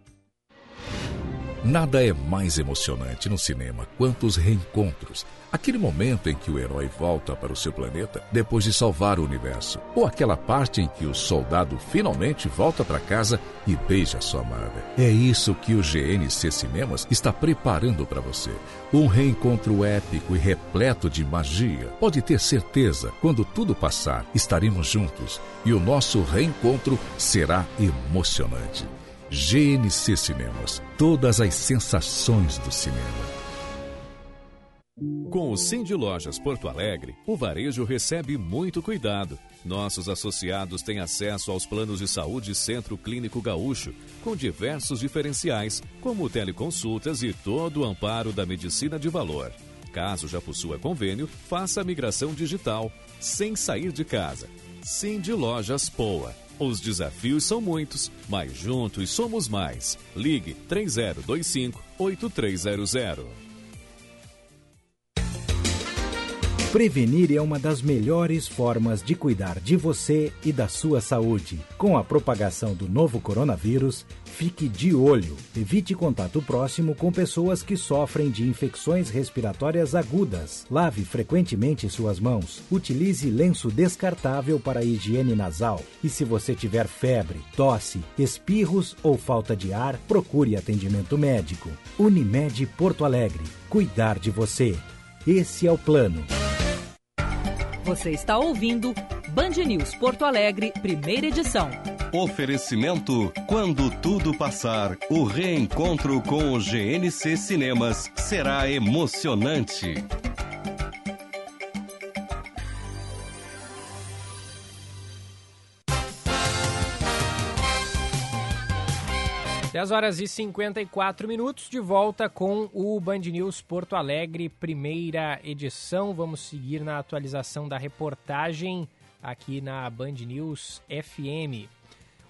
Nada é mais emocionante no cinema quanto os reencontros. Aquele momento em que o herói volta para o seu planeta depois de salvar o universo. Ou aquela parte em que o soldado finalmente volta para casa e beija sua amada. É isso que o GNC Cinemas está preparando para você. Um reencontro épico e repleto de magia. Pode ter certeza, quando tudo passar, estaremos juntos e o nosso reencontro será emocionante. GNC Cinemas. Todas as sensações do cinema. Com o Cindy Lojas Porto Alegre, o varejo recebe muito cuidado. Nossos associados têm acesso aos planos de saúde Centro Clínico Gaúcho, com diversos diferenciais, como teleconsultas e todo o amparo da medicina de valor. Caso já possua convênio, faça a migração digital, sem sair de casa. Cindy Lojas Poa. Os desafios são muitos, mas juntos somos mais. Ligue 3025 8300. Prevenir é uma das melhores formas de cuidar de você e da sua saúde. Com a propagação do novo coronavírus, fique de olho. Evite contato próximo com pessoas que sofrem de infecções respiratórias agudas. Lave frequentemente suas mãos. Utilize lenço descartável para higiene nasal. E se você tiver febre, tosse, espirros ou falta de ar, procure atendimento médico. Unimed Porto Alegre. Cuidar de você. Esse é o plano. Você está ouvindo Band News Porto Alegre, primeira edição. Oferecimento: quando tudo passar, o reencontro com o GNC Cinemas será emocionante. 10 horas e 54 minutos, de volta com o Band News Porto Alegre, primeira edição. Vamos seguir na atualização da reportagem aqui na Band News FM.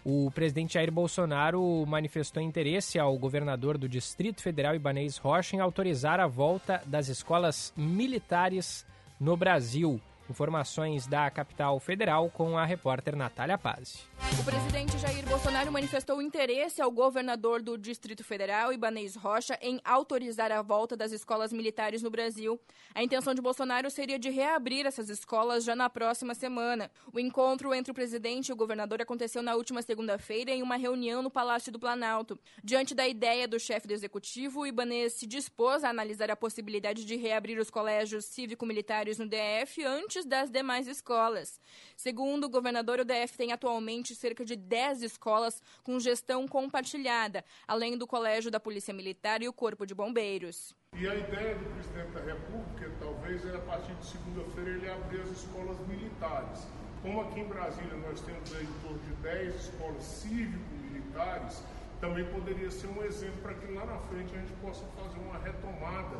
O presidente Jair Bolsonaro manifestou interesse ao governador do Distrito Federal, Ibanez Rocha, em autorizar a volta das escolas militares no Brasil. Informações da capital federal com a repórter Natália Paz. O presidente Jair Bolsonaro manifestou interesse ao governador do Distrito Federal, Ibanez Rocha, em autorizar a volta das escolas militares no Brasil. A intenção de Bolsonaro seria de reabrir essas escolas já na próxima semana. O encontro entre o presidente e o governador aconteceu na última segunda-feira em uma reunião no Palácio do Planalto. Diante da ideia do chefe do executivo, o Ibanez se dispôs a analisar a possibilidade de reabrir os colégios cívico-militares no DF antes das demais escolas. Segundo o governador, o DF tem atualmente cerca de 10 escolas com gestão compartilhada, além do Colégio da Polícia Militar e o Corpo de Bombeiros. E a ideia do presidente da República, talvez, é a partir de segunda-feira ele abrir as escolas militares. Como aqui em Brasília nós temos aí em torno de 10 escolas cívico-militares, também poderia ser um exemplo para que lá na frente a gente possa fazer uma retomada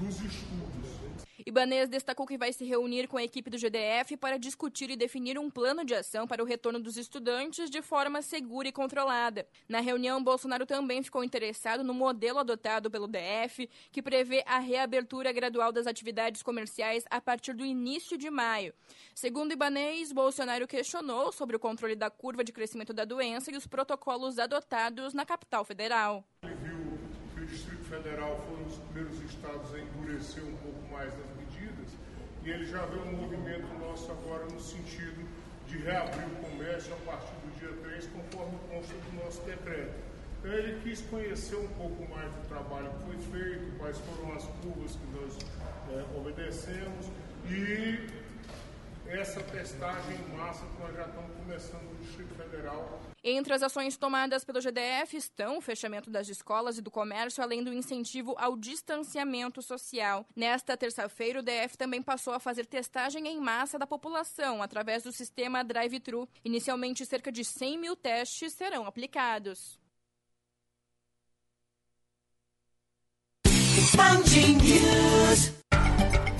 dos estudos. Ibanez destacou que vai se reunir com a equipe do GDF para discutir e definir um plano de ação para o retorno dos estudantes de forma segura e controlada. Na reunião, Bolsonaro também ficou interessado no modelo adotado pelo DF, que prevê a reabertura gradual das atividades comerciais a partir do início de maio. Segundo Ibanez, Bolsonaro questionou sobre o controle da curva de crescimento da doença e os protocolos adotados na capital federal. Ele viu que o Distrito Federal foi um dos primeiros estados a endurecer um pouco mais as medidas e ele já vê um movimento nosso agora no sentido de reabrir o comércio a partir do dia 3, conforme consta do nosso decreto. Então ele quis conhecer um pouco mais do trabalho que foi feito, quais foram as curvas que nós é, obedecemos e essa testagem em massa que nós já estamos começando no Distrito Federal. Entre as ações tomadas pelo GDF estão o fechamento das escolas e do comércio, além do incentivo ao distanciamento social. Nesta terça-feira, o DF também passou a fazer testagem em massa da população através do sistema drive-thru. Inicialmente, cerca de 100 mil testes serão aplicados.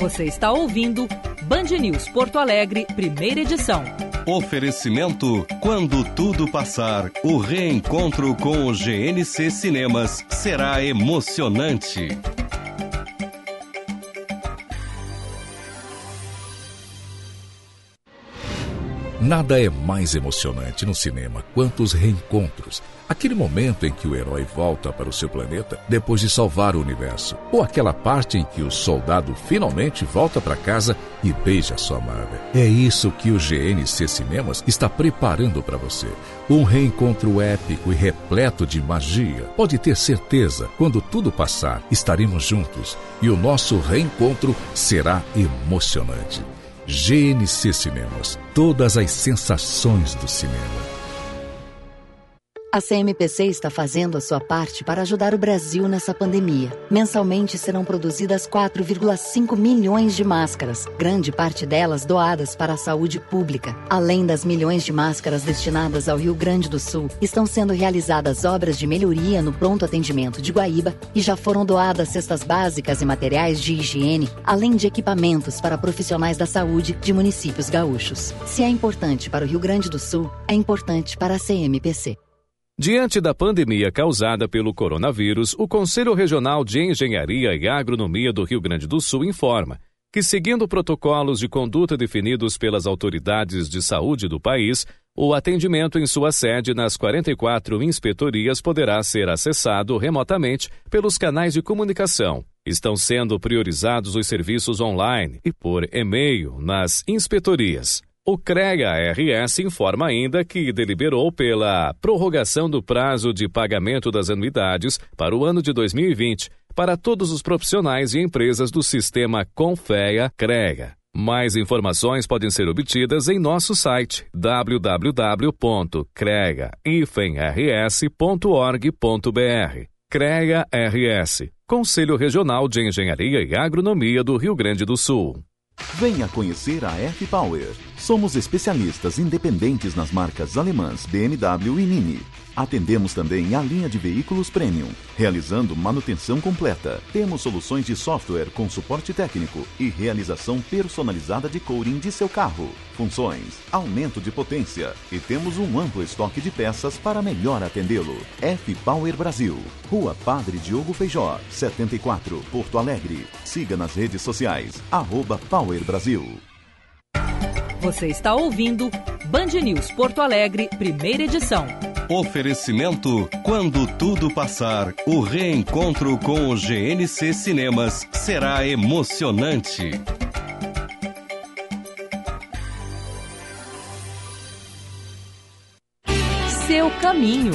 Você está ouvindo Band News Porto Alegre, primeira edição. Oferecimento: quando tudo passar, o reencontro com o GNC Cinemas será emocionante. Nada é mais emocionante no cinema quanto os reencontros. Aquele momento em que o herói volta para o seu planeta depois de salvar o universo. Ou aquela parte em que o soldado finalmente volta para casa e beija sua amada. É isso que o GNC Cinemas está preparando para você. Um reencontro épico e repleto de magia. Pode ter certeza, quando tudo passar, estaremos juntos e o nosso reencontro será emocionante. GNC Cinemas. Todas as sensações do cinema. A CMPC está fazendo a sua parte para ajudar o Brasil nessa pandemia. Mensalmente serão produzidas 4,5 milhões de máscaras, grande parte delas doadas para a saúde pública. Além das milhões de máscaras destinadas ao Rio Grande do Sul, estão sendo realizadas obras de melhoria no pronto atendimento de Guaíba e já foram doadas cestas básicas e materiais de higiene, além de equipamentos para profissionais da saúde de municípios gaúchos. Se é importante para o Rio Grande do Sul, é importante para a CMPC. Diante da pandemia causada pelo coronavírus, o Conselho Regional de Engenharia e Agronomia do Rio Grande do Sul informa que, seguindo protocolos de conduta definidos pelas autoridades de saúde do país, o atendimento em sua sede nas 44 inspetorias poderá ser acessado remotamente pelos canais de comunicação. Estão sendo priorizados os serviços online e por e-mail nas inspetorias. O CREGA-RS informa ainda que deliberou pela prorrogação do prazo de pagamento das anuidades para o ano de 2020 para todos os profissionais e empresas do sistema Confea-CREGA. Mais informações podem ser obtidas em nosso site www.crega-rs.org.br. CREGA-RS Conselho Regional de Engenharia e Agronomia do Rio Grande do Sul. Venha conhecer a F-Power. Somos especialistas independentes nas marcas alemãs BMW e Mini. Atendemos também a linha de veículos premium, realizando manutenção completa. Temos soluções de software com suporte técnico e realização personalizada de coating de seu carro. Funções, aumento de potência e temos um amplo estoque de peças para melhor atendê-lo. F-Power Brasil, Rua Padre Diogo Feijó, 74, Porto Alegre. Siga nas redes sociais, arroba Power Brasil. Você está ouvindo Band News Porto Alegre, primeira edição. Oferecimento: quando tudo passar, o reencontro com o GNC Cinemas será emocionante. Seu caminho.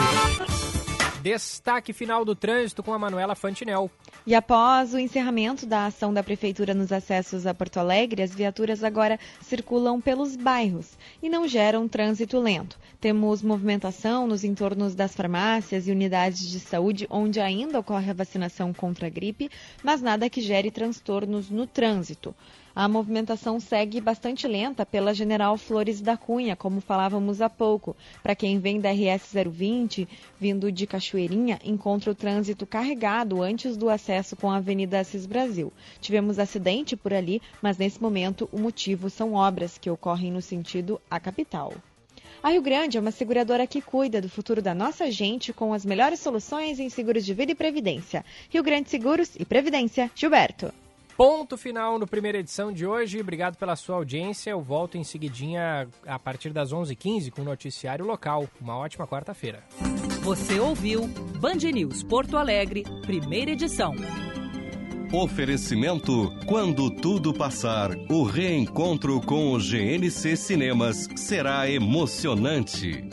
Destaque final do trânsito com a Manuela Fantinel. E após o encerramento da ação da Prefeitura nos acessos a Porto Alegre, as viaturas agora circulam pelos bairros e não geram trânsito lento. Temos movimentação nos entornos das farmácias e unidades de saúde, onde ainda ocorre a vacinação contra a gripe, mas nada que gere transtornos no trânsito. A movimentação segue bastante lenta pela General Flores da Cunha, como falávamos há pouco. Para quem vem da RS 020, vindo de Cachoeirinha, encontra o trânsito carregado antes do acesso com a Avenida Assis Brasil. Tivemos acidente por ali, mas nesse momento o motivo são obras que ocorrem no sentido à capital. A Rio Grande é uma seguradora que cuida do futuro da nossa gente com as melhores soluções em seguros de vida e previdência. Rio Grande Seguros e Previdência. Gilberto. Ponto final no primeira edição de hoje. Obrigado pela sua audiência. Eu volto em seguidinha a partir das 11h15 com o noticiário local. Uma ótima quarta-feira. Você ouviu Band News Porto Alegre, primeira edição. Oferecimento: quando tudo passar, o reencontro com o GNC Cinemas será emocionante.